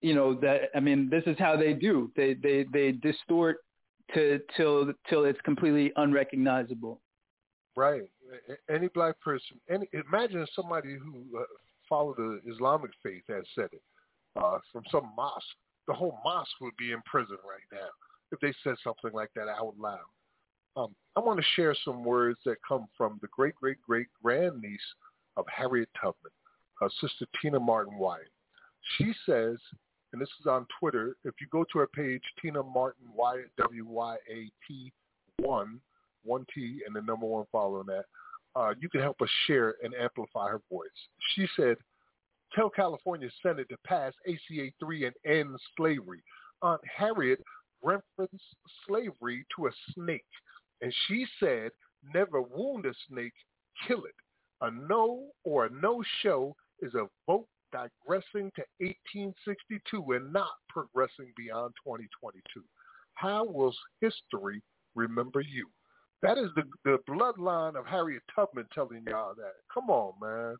you know, that I mean, this is how they do. They they they distort to till till it's completely unrecognizable. Right. Any black person, any imagine somebody who uh, followed the Islamic faith had said it uh, from some mosque. The whole mosque would be in prison right now if they said something like that out loud. Um, I want to share some words that come from the great great great grandniece of Harriet Tubman, uh, Sister Tina Martin Wyatt. She says, and this is on Twitter. If you go to her page, Tina Martin Wyatt, W Y A T one one T and the number one following that, uh, you can help us share and amplify her voice. She said, tell California Senate to pass ACA 3 and end slavery. Aunt Harriet referenced slavery to a snake, and she said, never wound a snake, kill it. A no or a no-show is a vote digressing to 1862 and not progressing beyond 2022. How will history remember you? That is the the bloodline of Harriet Tubman telling y'all that. Come on, man.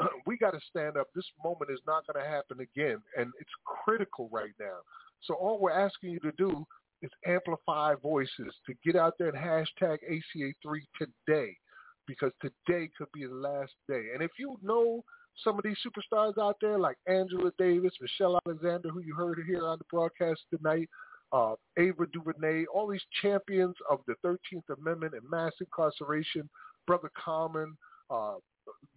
we got to stand up. This moment is not going to happen again, and it's critical right now. So all we're asking you to do is amplify voices to get out there and hashtag ACA3 today, because today could be the last day. And if you know some of these superstars out there like Angela Davis, Michelle Alexander, who you heard here on the broadcast tonight, uh, Ava DuVernay, all these champions of the 13th Amendment and mass incarceration, Brother Common, uh,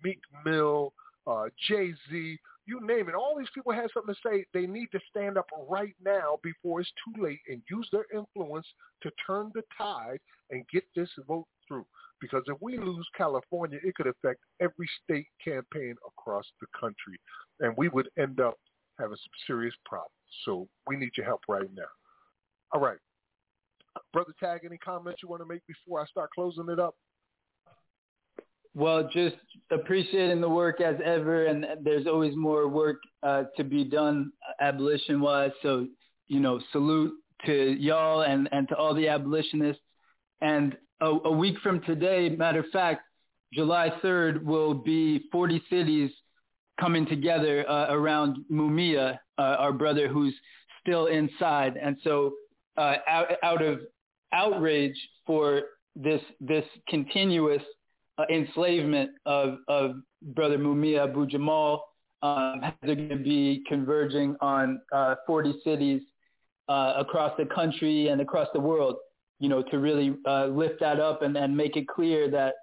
Meek Mill, uh, Jay-Z, you name it. All these people have something to say. They need to stand up right now before it's too late and use their influence to turn the tide and get this vote through. Because if we lose California, it could affect every state campaign across the country, and we would end up having some serious problems. So we need your help right now. All right. Brother Tag, any comments you want to make before I start closing it up? Well, just appreciating the work as ever, and there's always more work uh, to be done abolition-wise. So, you know, salute to y'all and, and to all the abolitionists. And a, a week from today, matter of fact, July 3rd will be 40 cities coming together uh, around Mumia, uh, our brother who's still inside. And so uh, out, out of outrage for this this continuous uh, enslavement of, of brother Mumia Abu Jamal, um, they're going to be converging on uh, 40 cities uh, across the country and across the world, you know, to really uh, lift that up and, and make it clear that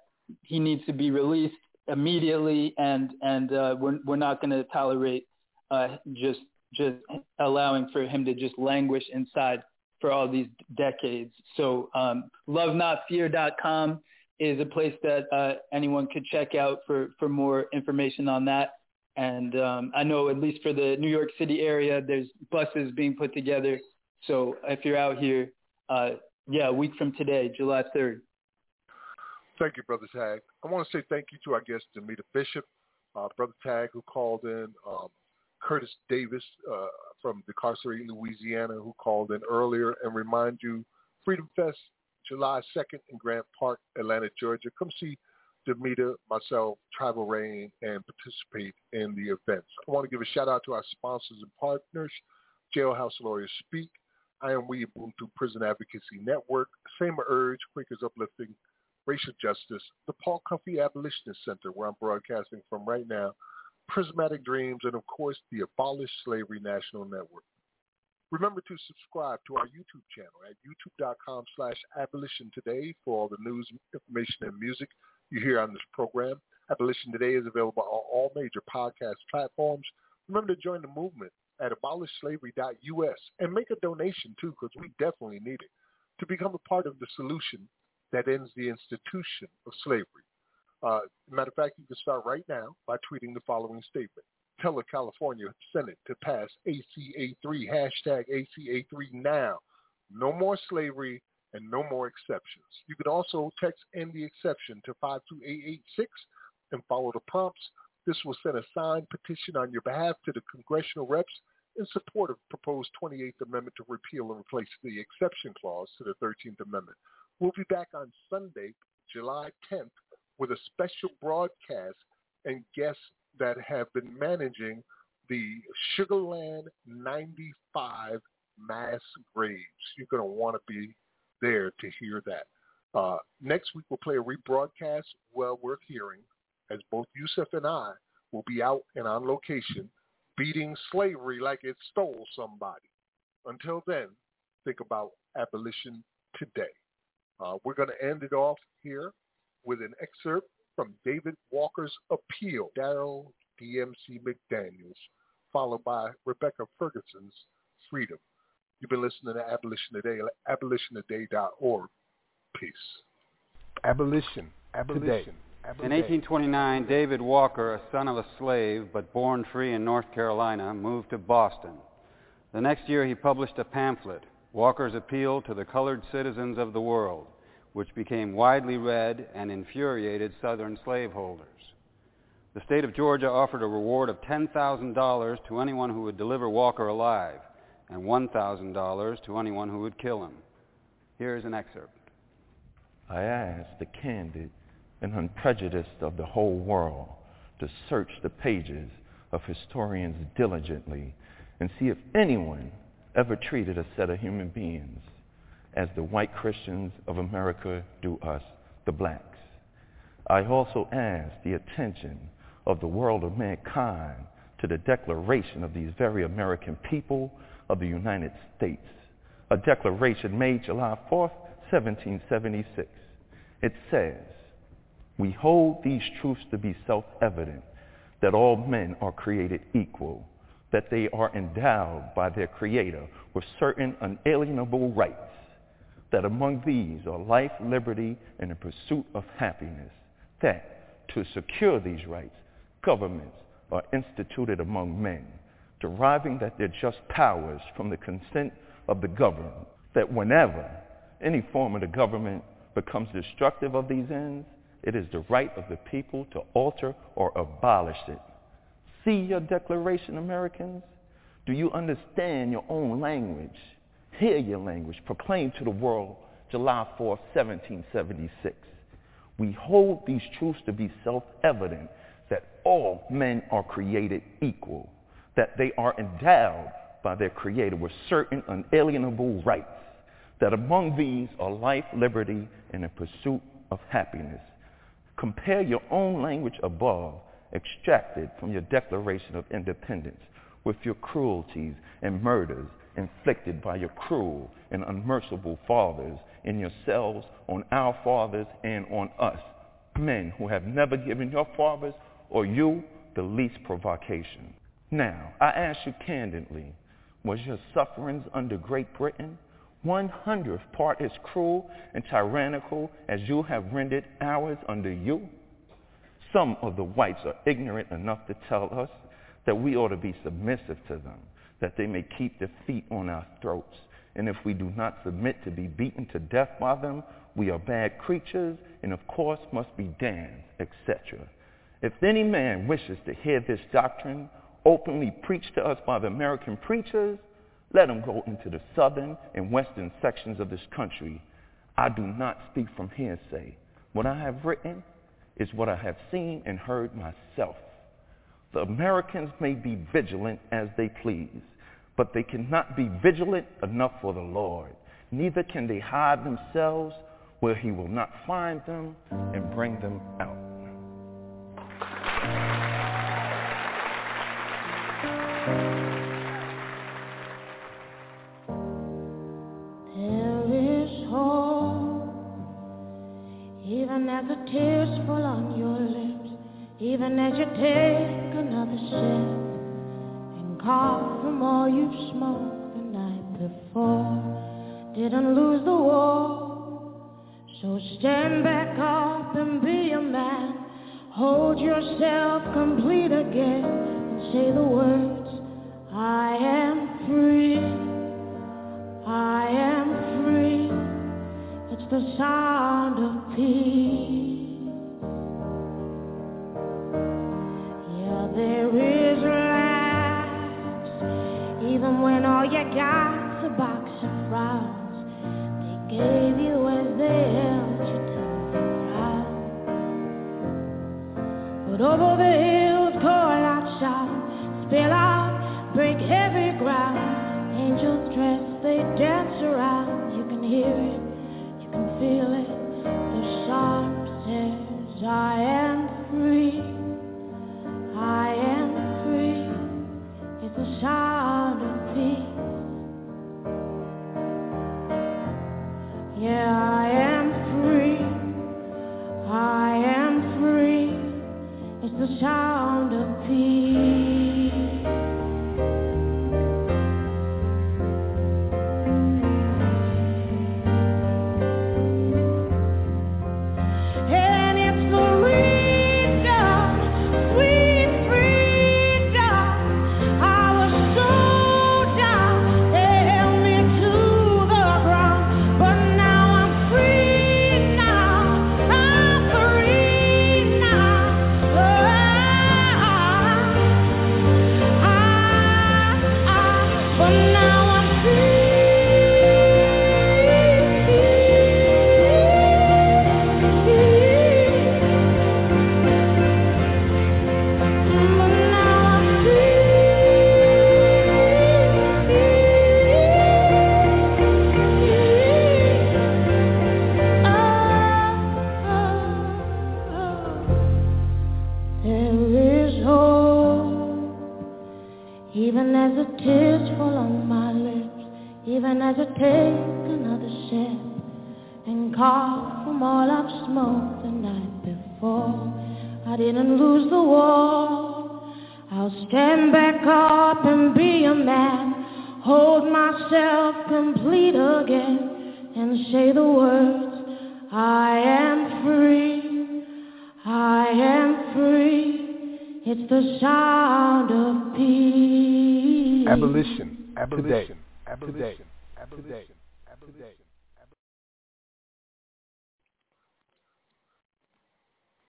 he needs to be released immediately, and and uh, we're we're not going to tolerate uh, just just allowing for him to just languish inside for all these decades. So um, lovenotfear.com is a place that uh, anyone could check out for, for more information on that. And um, I know at least for the New York City area, there's buses being put together. So if you're out here, uh, yeah, a week from today, July 3rd. Thank you, Brother Tag. I want to say thank you to our guest, Damita Bishop, uh, Brother Tag, who called in, um, Curtis Davis uh, from decarcerated Louisiana, who called in earlier, and remind you, Freedom Fest, July 2nd in Grant Park, Atlanta, Georgia. Come see Damita, myself, Tribal Rain, and participate in the events. I want to give a shout out to our sponsors and partners, Jailhouse Lawyers Speak, I Am We Ubuntu Prison Advocacy Network, Same Urge, Quakers Uplifting, Racial Justice, the Paul Cuffe Abolitionist Center, where I'm broadcasting from right now, Prismatic Dreams, and of course, the Abolish Slavery National Network. Remember to subscribe to our YouTube channel at youtube.com slash abolition today for all the news, information, and music you hear on this program. Abolition Today is available on all major podcast platforms. Remember to join the movement at abolishslavery.us and make a donation too because we definitely need it to become a part of the solution that ends the institution of slavery. Uh, matter of fact, you can start right now by tweeting the following statement. Tell the California Senate to pass ACA3, hashtag ACA3 now. No more slavery and no more exceptions. You can also text end the exception to 52886 and follow the prompts. This will send a signed petition on your behalf to the congressional reps in support of proposed 28th Amendment to repeal and replace the exception clause to the 13th Amendment. We'll be back on Sunday, July 10th, with a special broadcast and guests that have been managing the Sugar Land 95 mass graves. You're going to want to be there to hear that. Uh, next week, we'll play a rebroadcast well worth hearing as both Yusuf and I will be out and on location beating slavery like it stole somebody. Until then, think about abolition today. Uh, we're going to end it off here with an excerpt from David Walker's Appeal, Darryl DMC McDaniels, followed by Rebecca Ferguson's Freedom. You've been listening to Abolition Today, abolitiontoday.org. Peace. Abolition. Abolition. Today. In 1829, David Walker, a son of a slave but born free in North Carolina, moved to Boston. The next year he published a pamphlet, Walker's Appeal to the Colored Citizens of the World, which became widely read and infuriated Southern slaveholders. The state of Georgia offered a reward of $10,000 to anyone who would deliver Walker alive and $1,000 to anyone who would kill him. Here is an excerpt. I ask the candid and unprejudiced of the whole world to search the pages of historians diligently and see if anyone ever treated a set of human beings as the white Christians of America do us, the blacks. I also ask the attention of the world of mankind to the declaration of these very American people of the United States, a declaration made July 4th, 1776. It says, we hold these truths to be self-evident, that all men are created equal, that they are endowed by their Creator with certain unalienable rights, that among these are life, liberty, and the pursuit of happiness, that to secure these rights, governments are instituted among men, deriving that their just powers from the consent of the governed, that whenever any form of the government becomes destructive of these ends, it is the right of the people to alter or abolish it. See your declaration, Americans? Do you understand your own language? Hear your language proclaimed to the world July 4, 1776. We hold these truths to be self-evident that all men are created equal, that they are endowed by their Creator with certain unalienable rights, that among these are life, liberty, and the pursuit of happiness. Compare your own language above, extracted from your Declaration of Independence, with your cruelties and murders inflicted by your cruel and unmerciful fathers in yourselves, on our fathers, and on us, men who have never given your fathers or you the least provocation. Now, I ask you candidly, was your sufferings under Great Britain one hundredth part as cruel and tyrannical as you have rendered ours under you? Some of the whites are ignorant enough to tell us that we ought to be submissive to them, that they may keep their feet on our throats. And if we do not submit to be beaten to death by them, we are bad creatures and of course must be damned, etc. If any man wishes to hear this doctrine openly preached to us by the American preachers, let him go into the southern and western sections of this country. I do not speak from hearsay. What I have written is what I have seen and heard myself. The Americans may be vigilant as they please, but they cannot be vigilant enough for the Lord. Neither can they hide themselves where he will not find them and bring them out. All